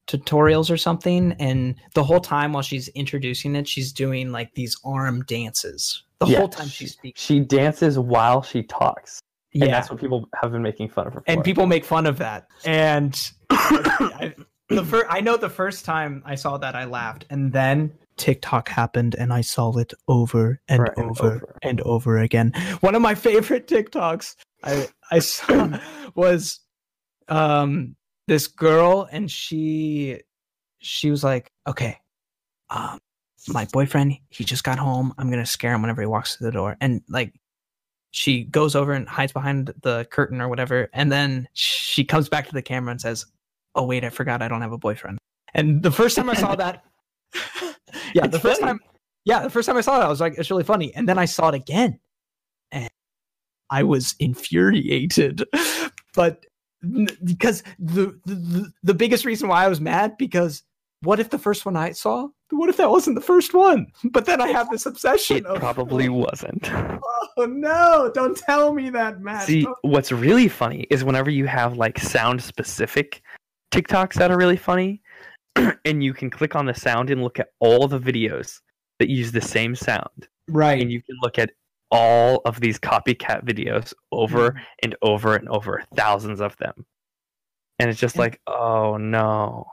tutorials or something and the whole time while she's introducing it she's doing like these arm dances. The Yeah, whole time she speaks. She dances while she talks. And Yeah. that's what people have been making fun of her for. and people make fun of that. And I, the first, I know the first time I saw that, I laughed, and then TikTok happened, and I saw it over and, Over and over, over. and over again. One of my favorite TikToks I I saw was um this girl, and she she was like, okay, um, my boyfriend, he just got home. I'm gonna scare him whenever he walks through the door. And like she goes over and hides behind the curtain or whatever, and then she comes back to the camera and says, "Oh wait, I forgot I don't have a boyfriend." And the first time I saw that, yeah, It's the first funny. time, yeah, the first time I saw it, I was like, "It's really funny." And then I saw it again, and I was infuriated, but because the, the the biggest reason why I was mad because what if the first one I saw? What if that wasn't the first one? But then I have this obsession. It of, probably wasn't. Oh no! Don't tell me that, Matt. See, Don't- what's really funny is whenever you have like sound specific TikToks that are really funny, and you can click on the sound and look at all the videos that use the same sound, right. and you can look at all of these copycat videos over and over and over, thousands of them. And it's just Yeah. like, oh no.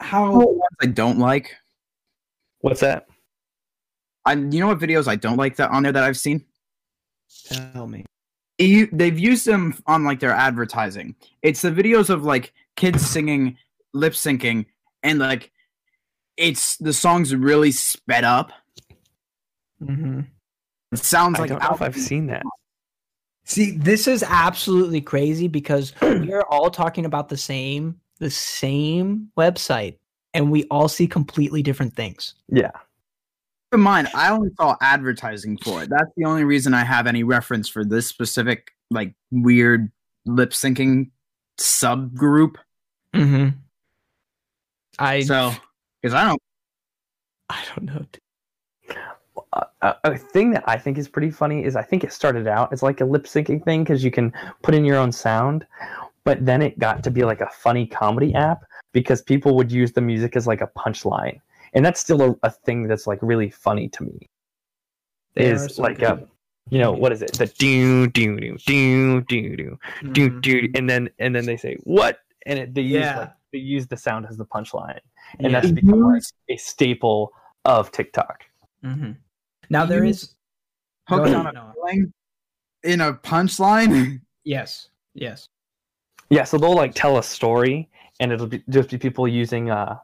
How? ones I don't like. What's that? I, you know what videos I don't like that on there that I've seen? Tell me. You, they've used them on like their advertising. It's the videos of like kids singing, lip syncing, and like it's the songs really sped up. Mm-hmm. It sounds like I like don't know if I've seen that. See, this is absolutely crazy because we're all talking about the same the same website, and we all see completely different things. Yeah. Keep in mind, I only saw advertising for it. That's the only reason I have any reference for this specific like weird lip syncing subgroup. Mm-hmm. I So, because I don't. I don't know. a, a- a thing that I think is pretty funny is I think it started out as like a lip syncing thing because you can put in your own sound, but then it got to be like a funny comedy app because people would use the music as like a punchline, and that's still a, a thing that's like really funny to me. There is some like good- a, you know, what is it? The do do do do do do do do, and then and then they say what, and it, they use Yeah. like, they use the sound as the punchline, and Yeah. that's become like a staple of TikTok. Mhm. Now there is You- Hooked ahead, on a Noah. feeling in a punchline. yes, yes. Yeah, so they'll like tell a story, and it'll be just be people using uh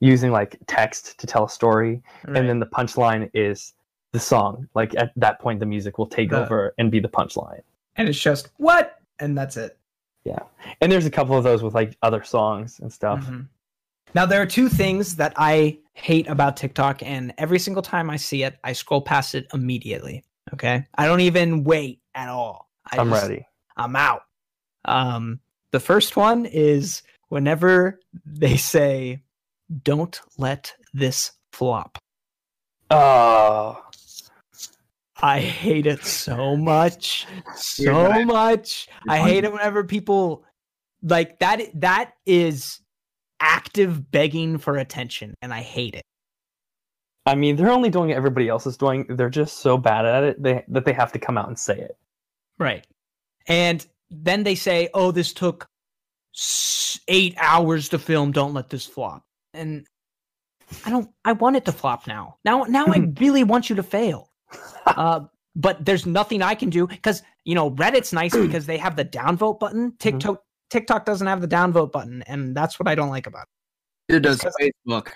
using like text to tell a story, Right. and then the punchline is the song. Like at that point, the music will take The- over and be the punchline. and it's just what, and that's it. Yeah, and there's a couple of those with like other songs and stuff. Mhm. Now there are two things that I hate about TikTok, and every single time I see it, I scroll past it immediately. Okay, I don't even wait at all. I I'm just- ready. I'm out. Um, the first one is whenever they say, "Don't let this flop." Oh, I hate it so much, so much. I hate it whenever people like that. That is active begging for attention, and I hate it. I mean, they're only doing what everybody else is doing. They're just so bad at it they, that they have to come out and say it. Right. And then they say, "Oh, this took eight hours to film. Don't let this flop." And I don't. I want it to flop now. Now, now I really want you to fail. Uh, but there's nothing I can do because you know Reddit's nice because they have the downvote button. TikTok TikTok doesn't have the downvote button, and that's what I don't like about it. It does Facebook.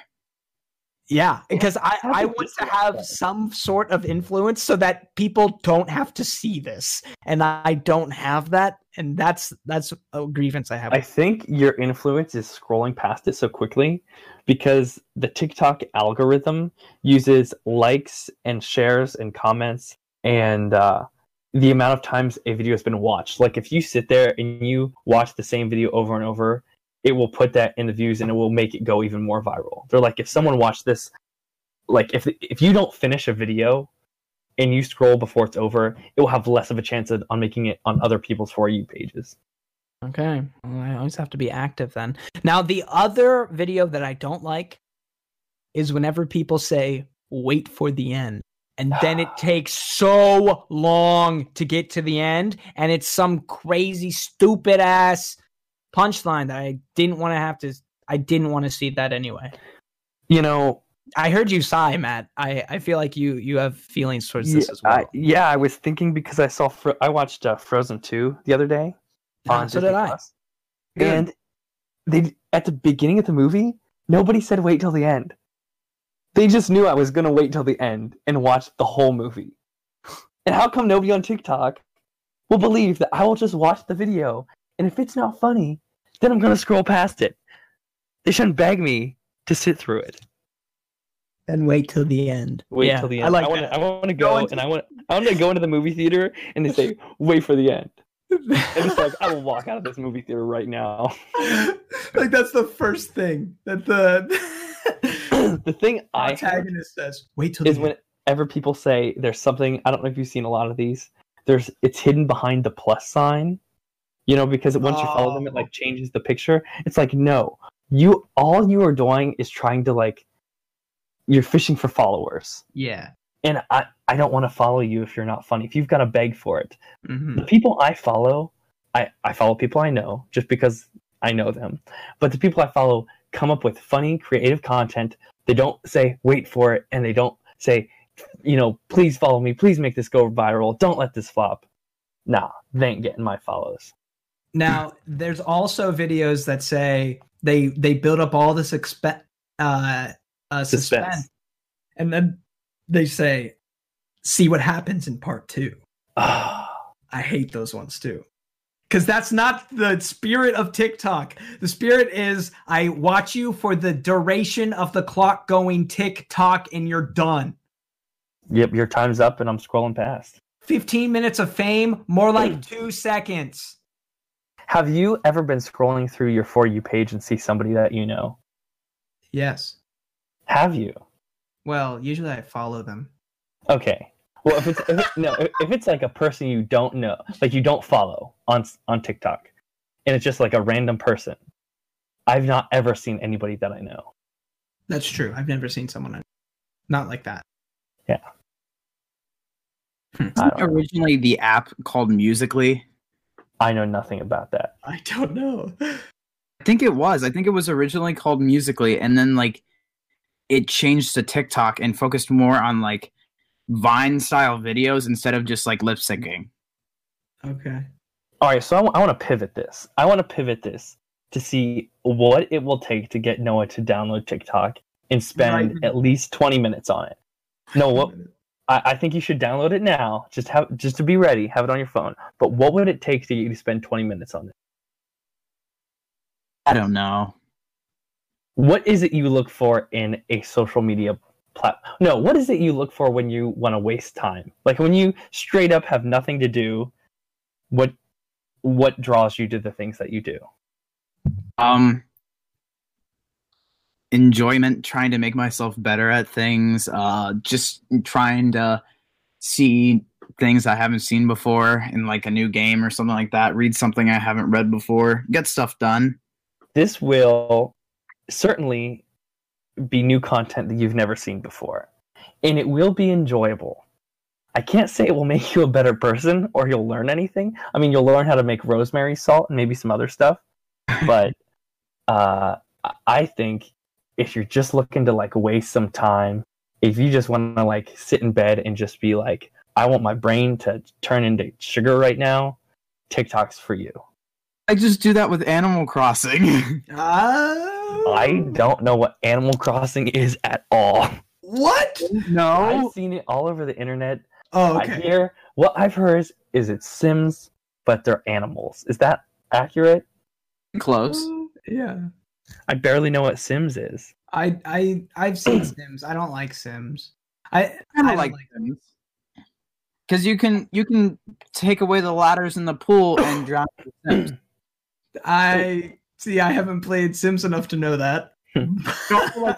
Yeah, because I, I want to have some sort of influence so that people don't have to see this, and I don't have that, and that's that's a grievance I have. I think your influence is scrolling past it so quickly because the TikTok algorithm uses likes and shares and comments and uh, the amount of times a video has been watched. Like if you sit there and you watch the same video over and over, it will put that in the views and it will make it go even more viral. They're like if someone watched this, like if if you don't finish a video and you scroll before it's over, it will have less of a chance of, on making it on other people's for you pages. Okay. Well, I always have to be active then. Now, the other video that I don't like is whenever people say, wait for the end. And then it takes so long to get to the end. And it's some crazy, stupid ass punchline that I didn't want to have to, I didn't want to see that anyway. You know, I heard you sigh, Matt. I, I feel like you you have feelings towards this yeah, as well. I, yeah, I was thinking because I saw Fro- I watched uh, Frozen 2 the other day Ah, on so Disney did I. Plus. And they at the beginning of the movie, nobody said wait till the end. They just knew I was gonna wait till the end and watch the whole movie. And how come nobody on TikTok will believe that I will just watch the video and if it's not funny, then I'm gonna scroll past it. They shouldn't beg me to sit through it. And wait till the end. Wait Yeah, till the end. I like want that. to. I want to Go go into- and I want. I want to go into the movie theater and they say, "Wait for the end." And it's like I will walk out of this movie theater right now. like that's the first thing that the the thing I hate protagonist says. Wait till is whenever people say there's something. I don't know if you've seen a lot of these. There's it's hidden behind the plus sign. You know, because once you follow them, it Oh. like changes the picture. It's like no, you all you are doing is trying to like, you're fishing for followers. Yeah. And I, I don't want to follow you if you're not funny. If you've got to beg for it, Mhm. the people I follow, I, I follow people I know just because I know them. But the people I follow come up with funny, creative content. They don't say, wait for it, and they don't say, you know, please follow me, please make this go viral, don't let this flop. Nah, they ain't getting my follows. Now, there's also videos that say they they build up all this expe- uh, uh, suspense. Suspense. and then they say, "See what happens in part two. Ah, I hate those ones too. Because that's not the spirit of TikTok. The spirit is I watch you for the duration of the clock going tick tock and you're done. yep, your time's up and I'm scrolling past. 15 minutes of fame, more like two seconds. Have you ever been scrolling through your For You page and see somebody that you know? Yes. Have you? Well, usually I follow them. Okay. Well, if it's if it, no, if if it's like a person you don't know, like you don't follow on on TikTok, and it's just like a random person, I've not ever seen anybody that I know. That's true. I've never seen someone not like that. Yeah. Hmm. don't know. Originally, the app called Musical.ly. I know nothing about that. I don't know. I think it was. I think it was originally called Musical.ly, and then like it changed to TikTok and focused more on like Vine style videos instead of just like lip syncing. Okay. All right, so I want to pivot this. I want to pivot this to see what it will take to get Noah to download TikTok and spend Right. at least twenty minutes on it. No, what I, I think you should download it now. Just have just to be ready. Have it on your phone. But what would it take to get you to spend twenty minutes on it? I don't know. What is it you look for in a social media plat? No, what is it you look for when you want to waste time? Like when you straight up have nothing to do. What what draws you to the things that you do? Um, enjoyment, trying to make myself better at things. Uh, just trying to see things I haven't seen before in like a new game or something like that. Read something I haven't read before. Get stuff done. This will certainly be new content that you've never seen before, and it will be enjoyable. I can't say it will make you a better person or you'll learn anything. I mean, you'll learn how to make rosemary salt and maybe some other stuff, but uh, I- think if you're just looking to like waste some time, if you just want to like sit in bed and just be like, I want my brain to turn into sugar right now, TikTok's for you. I just do that with Animal Crossing. Uh, I don't know what Animal Crossing is at all. What? no. I've seen it all over the internet. Oh, I okay. hear what I've heard is, is it's Sims, but they're animals. Is that accurate? Close. Uh, yeah. I barely know what Sims is. I I I've seen Sims. I don't like Sims. I I I don't don't like like them. Because you can you can take away the ladders in the pool and drown the Sims. I see. I haven't played Sims enough to know that. Hmm.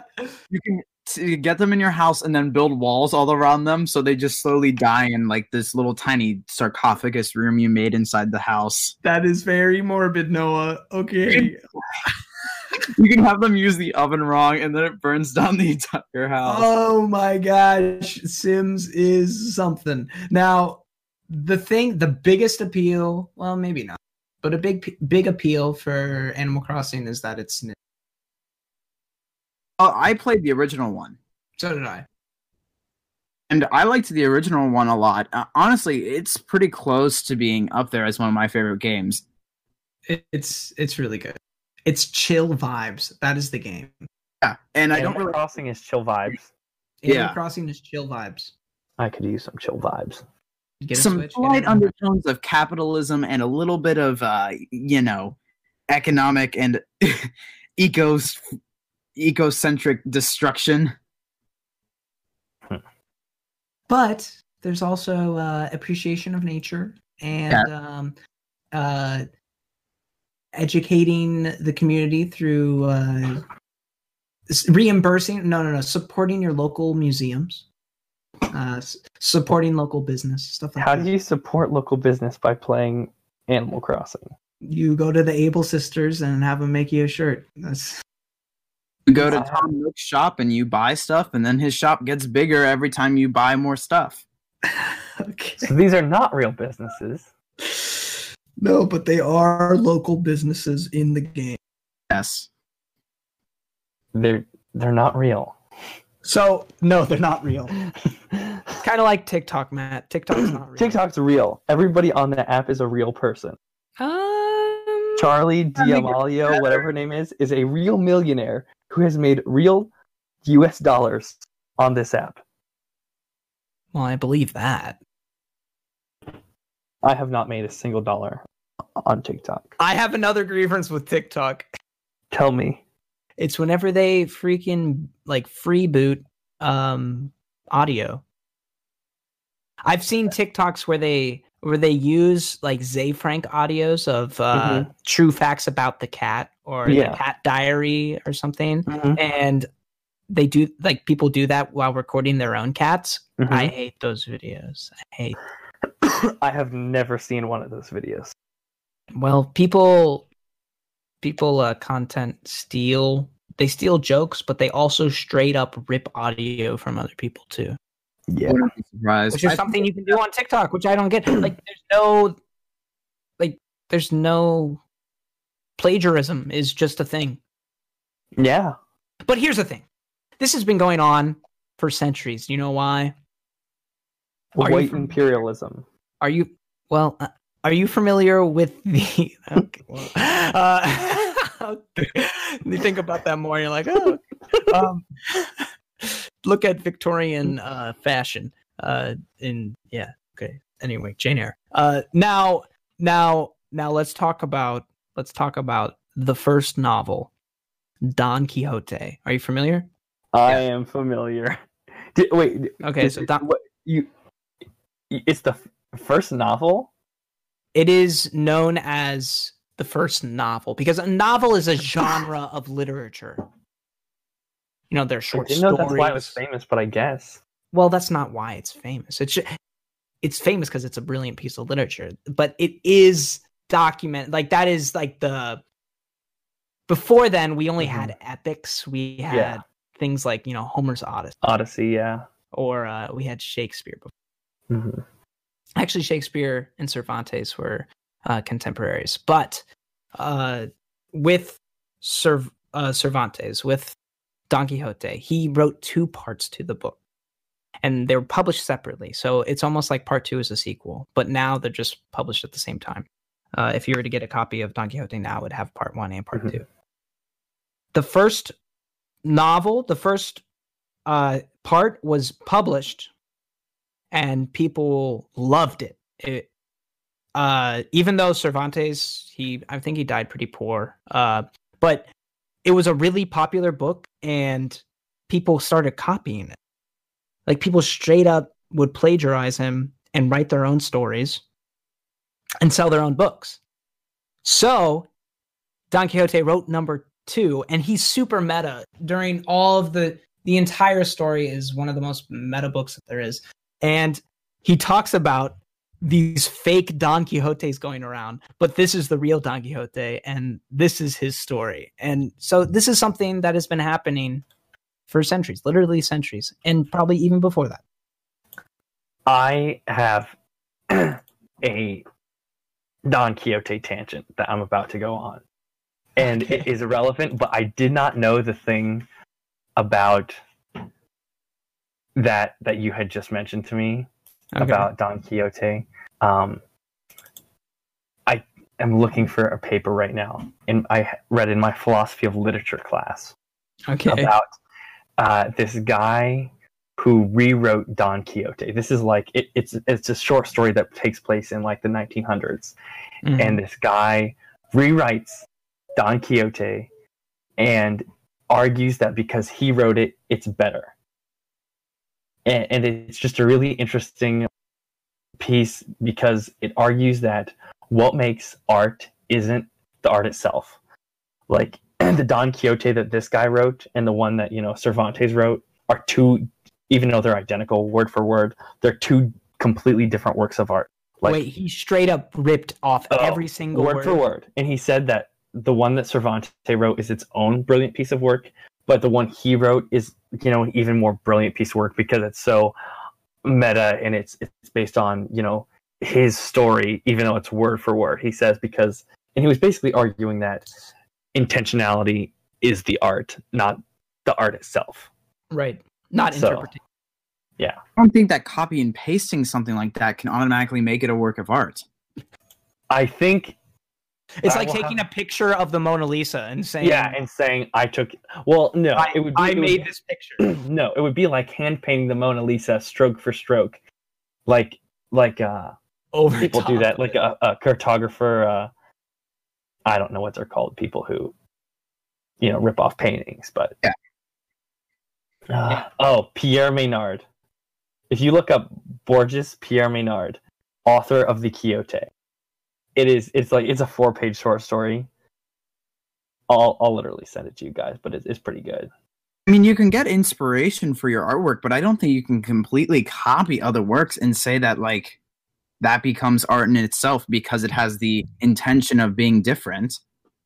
You can t- get them in your house and then build walls all around them so they just slowly die in like this little tiny sarcophagus room you made inside the house. that is very morbid, Noah. Okay. You can have them use the oven wrong and then it burns down the entire house. Oh my gosh, Sims is something. Now, the thing, the biggest appeal, well, maybe not, but a big, big appeal for Animal Crossing is that it's new. Oh, I played the original one. So did I. And I liked the original one a lot. Uh, honestly, it's pretty close to being up there as one of my favorite games. It, it's it's really good. It's chill vibes. That is the game. Yeah, and I Animal don't really Crossing is chill vibes. Animal Yeah. Crossing is chill vibes. I could use some chill vibes. Get Some Switch, get slight undertones of capitalism and a little bit of, uh, you know, economic and ecos ecocentric destruction. but there's also uh, appreciation of nature and um, uh, educating the community through uh, reimbursing no no no supporting your local museums uh, supporting local business stuff like How that do you support local business by playing Animal Crossing? you go to the able sisters and have them make you a shirt that's You go to Tom Nook's shop and you buy stuff, and then his shop gets bigger every time you buy more stuff. okay So these are not real businesses. no but they are local businesses in the game Yes. They're they're not real. So no they're not real kind of like tiktok matt tiktok's not real TikTok's real. Everybody on the app is a real person. Um, Charli I think whatever her name is, is a real millionaire who has made real US dollars on this app. well, I believe that. I have not made a single dollar on TikTok. I have another grievance with TikTok. Tell me. It's whenever they freaking like free boot um audio. I've seen TikToks where they where they use like Ze Frank audios of uh true facts about the cat or Yeah. the cat diary or something and they do like people do that while recording their own cats. Mhm. I hate those videos. I hate I have never seen one of those videos. well people people uh content steal they steal jokes but they also straight up rip audio from other people too Yeah. Wouldn't surprised. which is something you can do on tiktok which i don't get like there's no like there's no plagiarism is just a thing Yeah. but here's the thing this has been going on for centuries you know why Are you White from- imperialism. are you well uh, are you familiar with the okay, well, uh, you think about that more you're like oh um, look at victorian uh fashion uh in yeah okay anyway jane eyre uh now now now let's talk about let's talk about the first novel don quixote are you familiar I Yeah. am familiar. Did, wait. okay did- so don, what, you. It's the first novel. it is known as the first novel because a novel is a genre of literature. You know, they're I short didn't know stories. that's why it was famous, but I guess. Well, that's not why it's famous. It's ju- it's famous because it's a brilliant piece of literature, but it is document like that is like the before then we only had epics. We had Mm-hmm. Yeah. things like, you know, Homer's Odyssey Odyssey, yeah. or uh, we had Shakespeare before. Mhm. actually Shakespeare and Cervantes were uh, contemporaries, but uh, with Cerv- uh, Cervantes, with Don Quixote, he wrote two parts to the book, and they were published separately. So it's almost like part two is a sequel, but now they're just published at the same time. Uh, if you were to get a copy of Don Quixote now, it would have part one and part Mhm. two. The first novel, the first uh, part was published and people loved it. It uh even though Cervantes, he I think he died pretty poor. Uh but it was a really popular book and people started copying it. Like people straight up would plagiarize him and write their own stories and sell their own books. So Don Quixote wrote number 2 and he's super meta during all of the the entire story is one of the most meta books that there is and he talks about these fake Don Quixotes going around, but this is the real Don Quixote, and this is his story. And so this is something that has been happening for centuries, literally centuries, and probably even before that. I have a Don Quixote tangent that I'm about to go on. And it Okay. is irrelevant, but I did not know the thing about that that you had just mentioned to me about Don Quixote. Um, I am looking for a paper right now, and I read in my philosophy of literature class okay, about uh, this guy who rewrote Don Quixote. This is like it, it's it's a short story that takes place in like the 1900s, Mhm. and this guy rewrites Don Quixote and argues that because he wrote it, it's better. And, and it's just a really interesting piece because it argues that what makes art isn't the art itself. Like the Don Quixote that this guy wrote and the one that, you know, Cervantes wrote are two, even though they're identical word for word, they're two completely different works of art. Like, Wait, he straight up ripped off Oh, every single word, word, for word. And he said that the one that Cervantes wrote is its own brilliant piece of work, but the one he wrote is, you know, even more brilliant piece of work because it's so meta and it's it's based on, you know, his story, even though it's word for word. He says because and he was basically arguing that intentionality is the art, not the art itself. Right. Not So- Yeah, I don't think that copy and pasting something like that can automatically make it a work of art. I think It's I like taking have- a picture of the Mona Lisa and saying, yeah, and saying I took well, no, I, it would be I it made be- this picture. no, it would be like hand painting the Mona Lisa stroke for stroke, like like uh Over people do that, like a, a cartographer. Uh, I don't know what they're called, people who you know rip off paintings, but Yeah. Uh, oh, Pierre Menard. If you look up Borges Pierre Menard, author of the Quixote, it is it's like it's a four page short story. I'll I'll literally send it to you guys, but it's it's pretty good. I mean, you can get inspiration for your artwork, but I don't think you can completely copy other works and say that like that becomes art in itself because it has the intention of being different.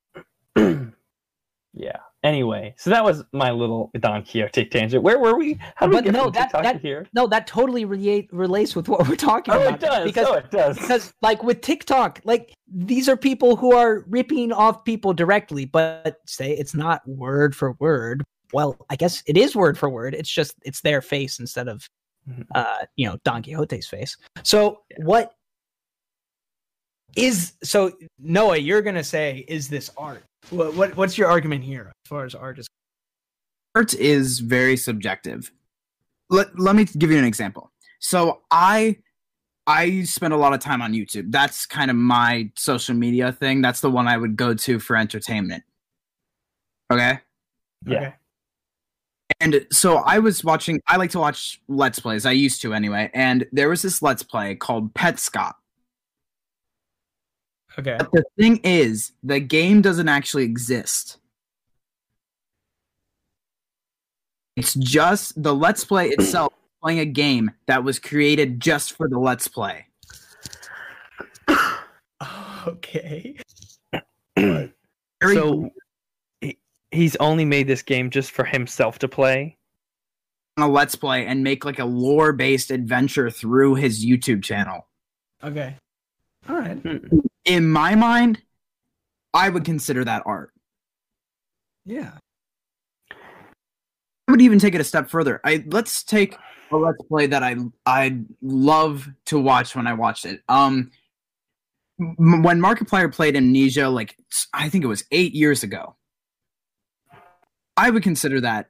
yeah. Anyway, so that was my little Don Quixote tangent. Where were we? How did But we get no, from that- TikTok that- here? No, that totally relate, relates with what we're talking Oh, about. it does. Because oh, it does. because like with TikTok, like these are people who are ripping off people directly, but say it's not word for word. Well, I guess it is word for word. It's just it's their face instead of Mhm. uh, you know, Don Quixote's face. So what is so Noah, you're gonna say, is this art? What, what what's your argument here as far as art is art is very subjective. Let, let me give you an example. So I I spend a lot of time on YouTube. That's kind of my social media thing. That's the one I would go to for entertainment. Okay? Yeah. Okay. And so I was watching I like to watch let's plays. I used to anyway. And there was this let's play called Petscop. Okay. But the thing is, the game doesn't actually exist. It's just the Let's Play itself playing a game that was created just for the Let's Play. Okay. Very so he, he's only made this game just for himself to play. a Let's Play and make like a lore based adventure through his YouTube channel. Okay. All right. Hmm. In my mind, I would consider that art. Yeah. I would even take it a step further. I let's take a let's play that I I love to watch when I watched it. Um, m- when Markiplier played Amnesia, like I think it was eight years ago, I would consider that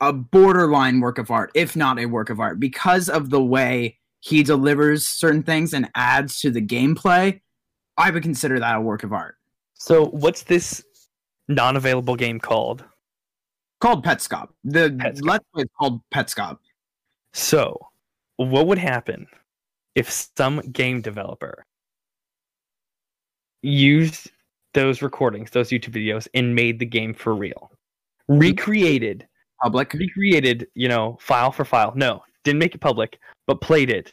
a borderline work of art, if not a work of art, because of the way he delivers certain things and adds to the gameplay. I would consider that a work of art. So what's this non-available game called? Called Petscop. The Petscop. let's play is called Petscop. So, what would happen if some game developer used those recordings, those YouTube videos, and made the game for real? Mm-hmm. Recreated, Public. recreated, you know, file for file. No, didn't make it public, but played it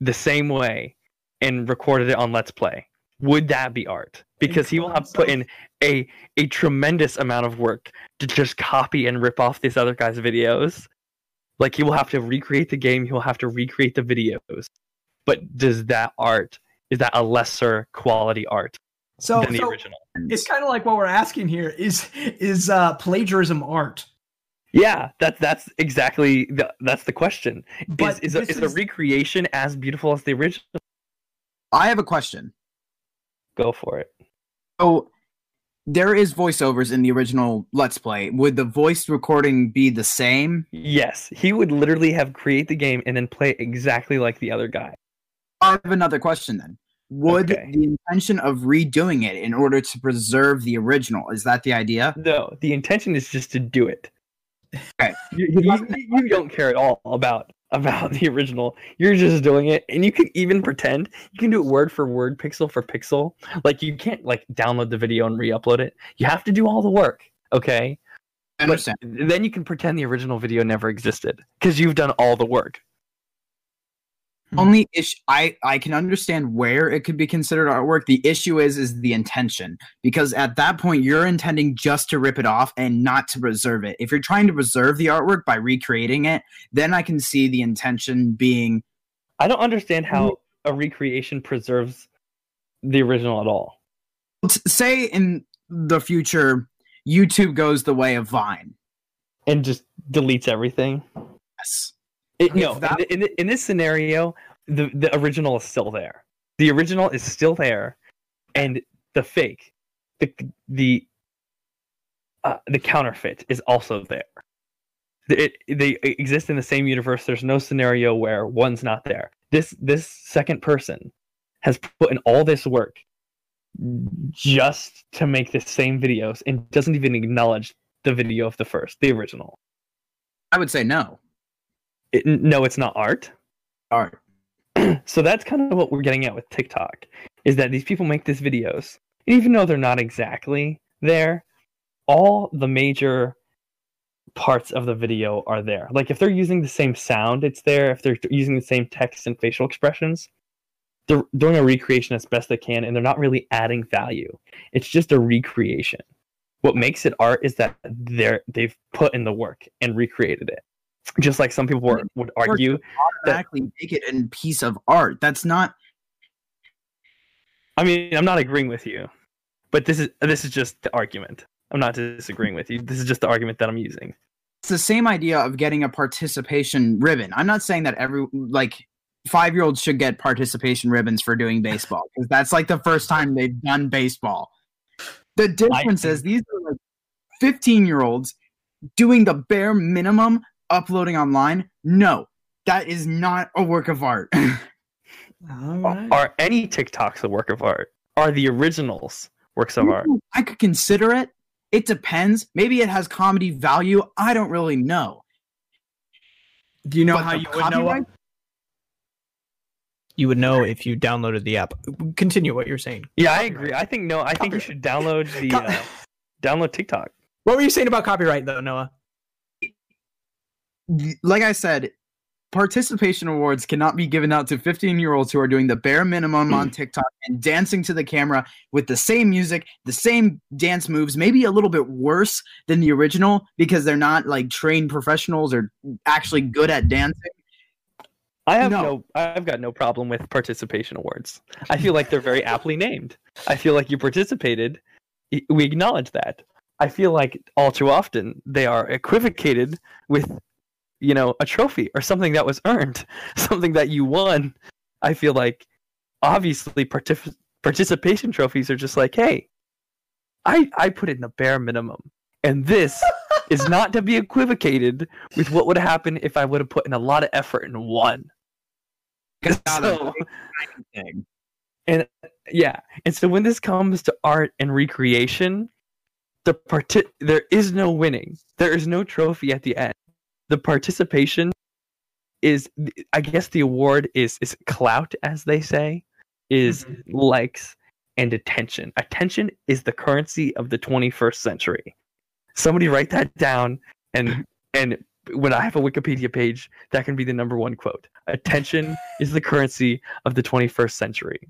the same way and recorded it on Let's Play. Would that be art? Because he will have put in a a tremendous amount of work to just copy and rip off these other guys' videos. Like he will have to recreate the game, he will have to recreate the videos. But does that art is that a lesser quality art So, than the so original? it's kind of like what we're asking here is is uh plagiarism art? Yeah, that's that's exactly the, that's the question. But is is, a, this is the recreation as beautiful as the original? I have a question. Go for it. So there is voiceovers in the original Let's Play. Would the voice recording be the same? Yes, he would literally have create the game and then play exactly like the other guy. I have another question then. Would Okay. the intention of redoing it in order to preserve the original is that the idea? No, the intention is just to do it. Okay. You, you, you don't care at all about about the original. You're just doing it, and you can even pretend you can do it word for word, pixel for pixel. Like you can't like download the video and re-upload it. You have to do all the work. Okay. I But understand. then you can pretend the original video never existed because you've done all the work. Hmm. Only issue I I can understand where it could be considered artwork. The issue is is the intention because at that point you're intending just to rip it off and not to preserve it. If you're trying to preserve the artwork by recreating it, then I can see the intention being I don't understand how hmm. a recreation preserves the original at all. say in the future YouTube goes the way of Vine. And just deletes everything. Yes. It, If no, that- in, in, in this scenario, the, the original is still there. The original is still there, and the fake, the the uh, the counterfeit is also there. It, they exist in the same universe. There's no scenario where one's not there. This this second person has put in all this work just to make the same videos and doesn't even acknowledge the video of the first, the original. I would say no. It, no, it's not art. Art. so that's kind of what we're getting at with TikTok is that these people make these videos, and even though they're not exactly there, all the major parts of the video are there. Like if they're using the same sound, it's there. If they're using the same text and facial expressions, they're doing a recreation as best they can, and they're not really adding value. It's just a recreation. What makes it art is that they're they've put in the work and recreated it. Just like some people were, would argue Automatically make it a piece of art. That's not I mean, I'm not agreeing with you, but this is this is just the argument. I'm not disagreeing with you. This is just the argument that I'm using. it's the same idea of getting a participation ribbon. I'm not saying that every like five year olds should get participation ribbons for doing baseball because that's like the first time they've done baseball. The difference is these are like 15 year olds doing the bare minimum uploading online. No, that is not a work of art. All right. Are any TikToks a work of art? Are the originals works of art? I could consider it. It depends. Maybe it has comedy value. I don't really know. Do you know But how you would know? copyright- You would know if you downloaded the app. Continue what you're saying. Yeah, I agree. I think no. I think you should download the uh, download TikTok. What were you saying about copyright, though, Noah? Like I said, participation awards cannot be given out to 15 year olds who are doing the bare minimum on mm. TikTok and dancing to the camera with the same music, the same dance moves, maybe a little bit worse than the original because they're not like trained professionals or actually good at dancing. I have No. no. I've got no problem with participation awards. I feel like they're very aptly named. I feel like you participated. We acknowledge that. I feel like all too often they are equivocated with, you know, a trophy or something that was earned, something that you won. I feel like obviously partic- participation trophies are just like, hey, I I put in the bare minimum, and this is not to be equivocated with what would happen if I would have put in a lot of effort and won. So- yeah and so when this comes to art and recreation the parti- there is no winning there is no trophy at the end the participation is i guess the award is is clout as they say is mm-hmm. likes and attention. Attention is the currency of the 21st century. Somebody write that down and and when i have a wikipedia page that can be the number one quote. Attention is the currency of the 21st century.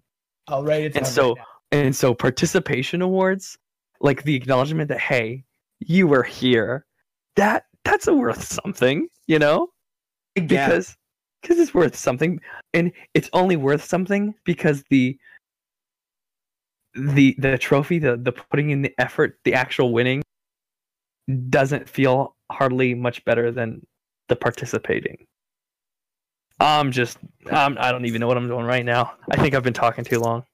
I'll write it And so- and so participation awards, like the acknowledgement that hey, you were here, that that's a worth something, you know? Because because it's worth something and it's only worth something because the the the trophy, the the putting in the effort, the actual winning doesn't feel hardly much better than the participating. I'm just um, I don't even know what I'm doing right now. I think I've been talking too long.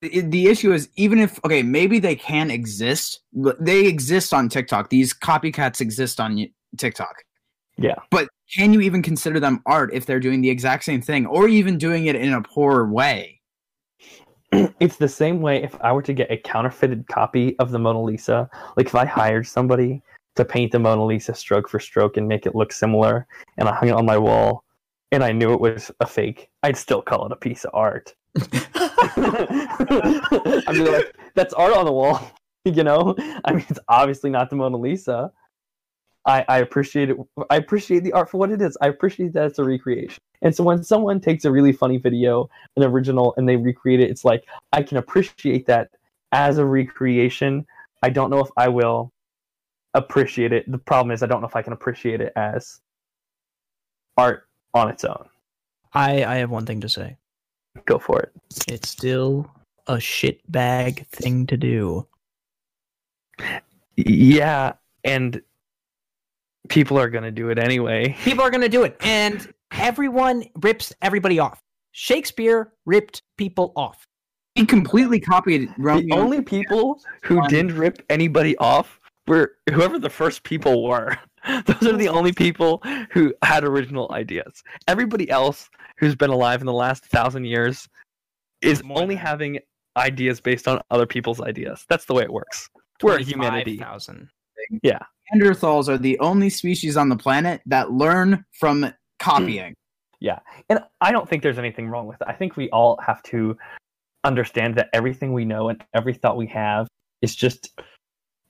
the issue is even if okay, maybe they can exist. They exist on TikTok. These copycats exist on TikTok. Yeah. But can you even consider them art if they're doing the exact same thing or even doing it in a poor way? it's the same way if I were to get a counterfeited copy of the Mona Lisa. Like if I hired somebody to paint the Mona Lisa stroke for stroke and make it look similar, and I hung it on my wall, and I knew it was a fake, I'd still call it a piece of art. I'd be like, "That's art on the wall," you know. I mean, it's obviously not the Mona Lisa. I, I appreciate it. I appreciate the art for what it is. I appreciate that it's a recreation. And so when someone takes a really funny video, an original, and they recreate it, it's like I can appreciate that as a recreation. I don't know if I will appreciate it. The problem is I don't know if I can appreciate it as art on its own. I I have one thing to say. Go for it. It's still a shitbag thing to do. Yeah, and people are going to do it anyway. People are going to do it, and everyone rips everybody off. Shakespeare ripped people off. He completely copied The only people who One. didn't rip anybody off were whoever the first people were. Those are the only people who had original ideas. Everybody else who's been alive in the last thousand years is only than- having ideas based on other people's ideas. That's the way it works. We're a humanity. 25,000. Neanderthals are the only species on the planet that learn from copying. Yeah. And I don't think there's anything wrong with it. I think we all have to understand that everything we know and every thought we have is just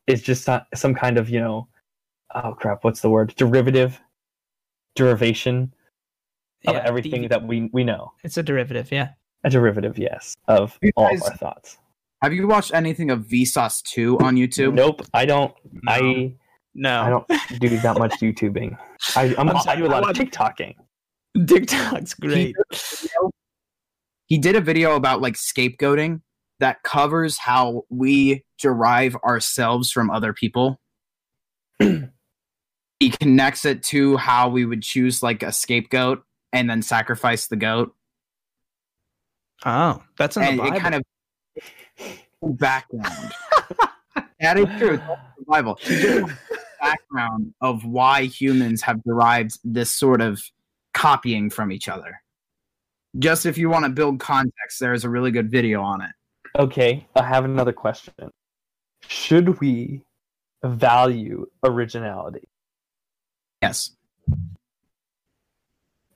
is just some kind of, you know, oh crap, what's the word? Derivative derivation of Yeah, everything devi- that we we know. It's a derivative, yeah. A derivative, yes, of You all of our thoughts. Have you watched anything of Vsauce 2 on YouTube? Nope, I don't I No. I don't do that much YouTubing. I I'm, I'm I sorry, do a I lot of TikToking. TikTok's great. He did a video about like scapegoating that covers how we derive ourselves from other people. he connects it to how we would choose like a scapegoat and then sacrifice the goat. Oh, that's in and the it kind of background. that is true. It's the Bible. He did a background of why humans have derived this sort of copying from each other. Just if you want to build context, there's a really good video on it. Okay, I have another question. Should we value originality? Yes.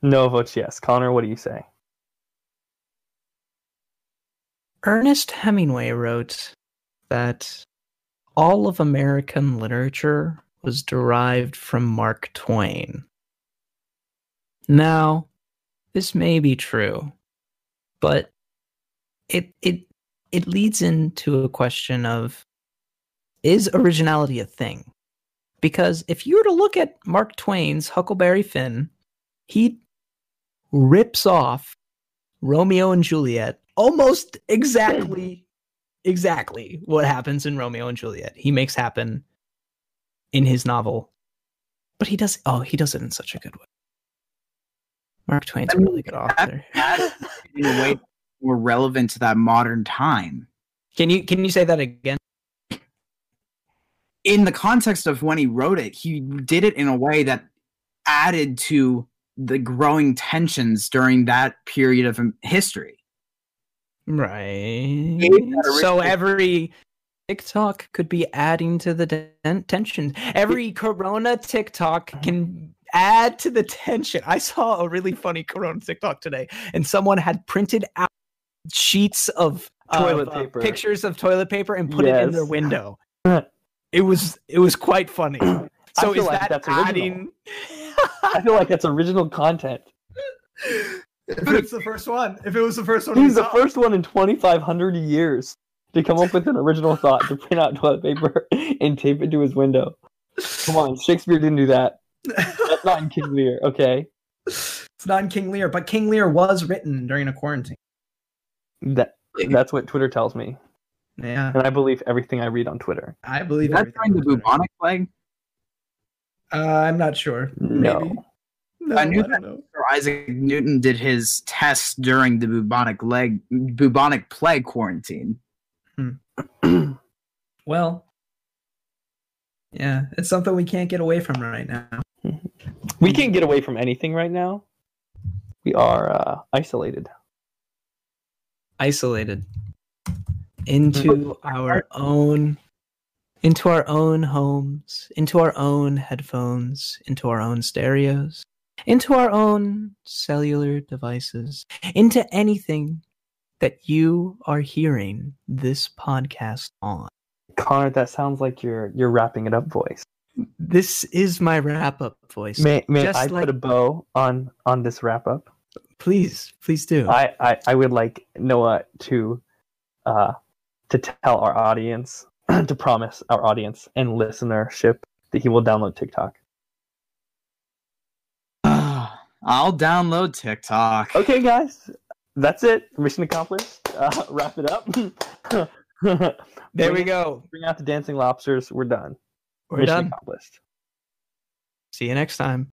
No votes yes. Connor, what do you say? Ernest Hemingway wrote that all of American literature was derived from Mark Twain. Now, this may be true, but it it it leads into a question of is originality a thing? Because if you were to look at Mark Twain's Huckleberry Finn, he rips off Romeo and Juliet almost exactly exactly what happens in Romeo and Juliet. He makes happen in his novel. But he does oh, he does it in such a good way. Mark Twain's a I mean, really good author. That in a way more relevant to that modern time. Can you can you say that again? In the context of when he wrote it, he did it in a way that added to the growing tensions during that period of history. Right. So every TikTok could be adding to the ten- tension. Every Corona TikTok can add to the tension. I saw a really funny Corona TikTok today, and someone had printed out sheets of Toilet of, uh, paper. pictures of toilet paper, and put it in their window. it was it was quite funny. So is like that adding? I feel like that's original content. if it's the first one, if it was the first one, He's the first one in 2,500 years to come up with an original thought to print out toilet paper and tape it to his window. Come on, Shakespeare didn't do that. That's not in King Lear, okay? It's not in King Lear, but King Lear was written during a quarantine. That that's what Twitter tells me, Yeah, and I believe everything I read on Twitter. I believe that's during the bubonic plague? Uh, I'm not sure. No. Maybe. No, I knew don't that. Isaac Newton did his test during the bubonic leg bubonic plague quarantine. Well, yeah, it's something we can't get away from right now. we can't get away from anything right now. We are uh, isolated. Isolated into our own into our own homes, into our own headphones, into our own stereos, into our own cellular devices, into anything that you are hearing this podcast on. Connor, that sounds like your your wrapping it up voice. This is my wrap up voice. May may Just I like- put a bow on on this wrap up? Please, please do. I, I I would like Noah to uh to tell our audience to promise our audience and listenership that he will download TikTok. I'll download TikTok. Okay, guys, that's it. Mission accomplished. Uh, wrap it up. there we go. Bring out the dancing lobsters. We're done. We're Mission done. accomplished. See you next time.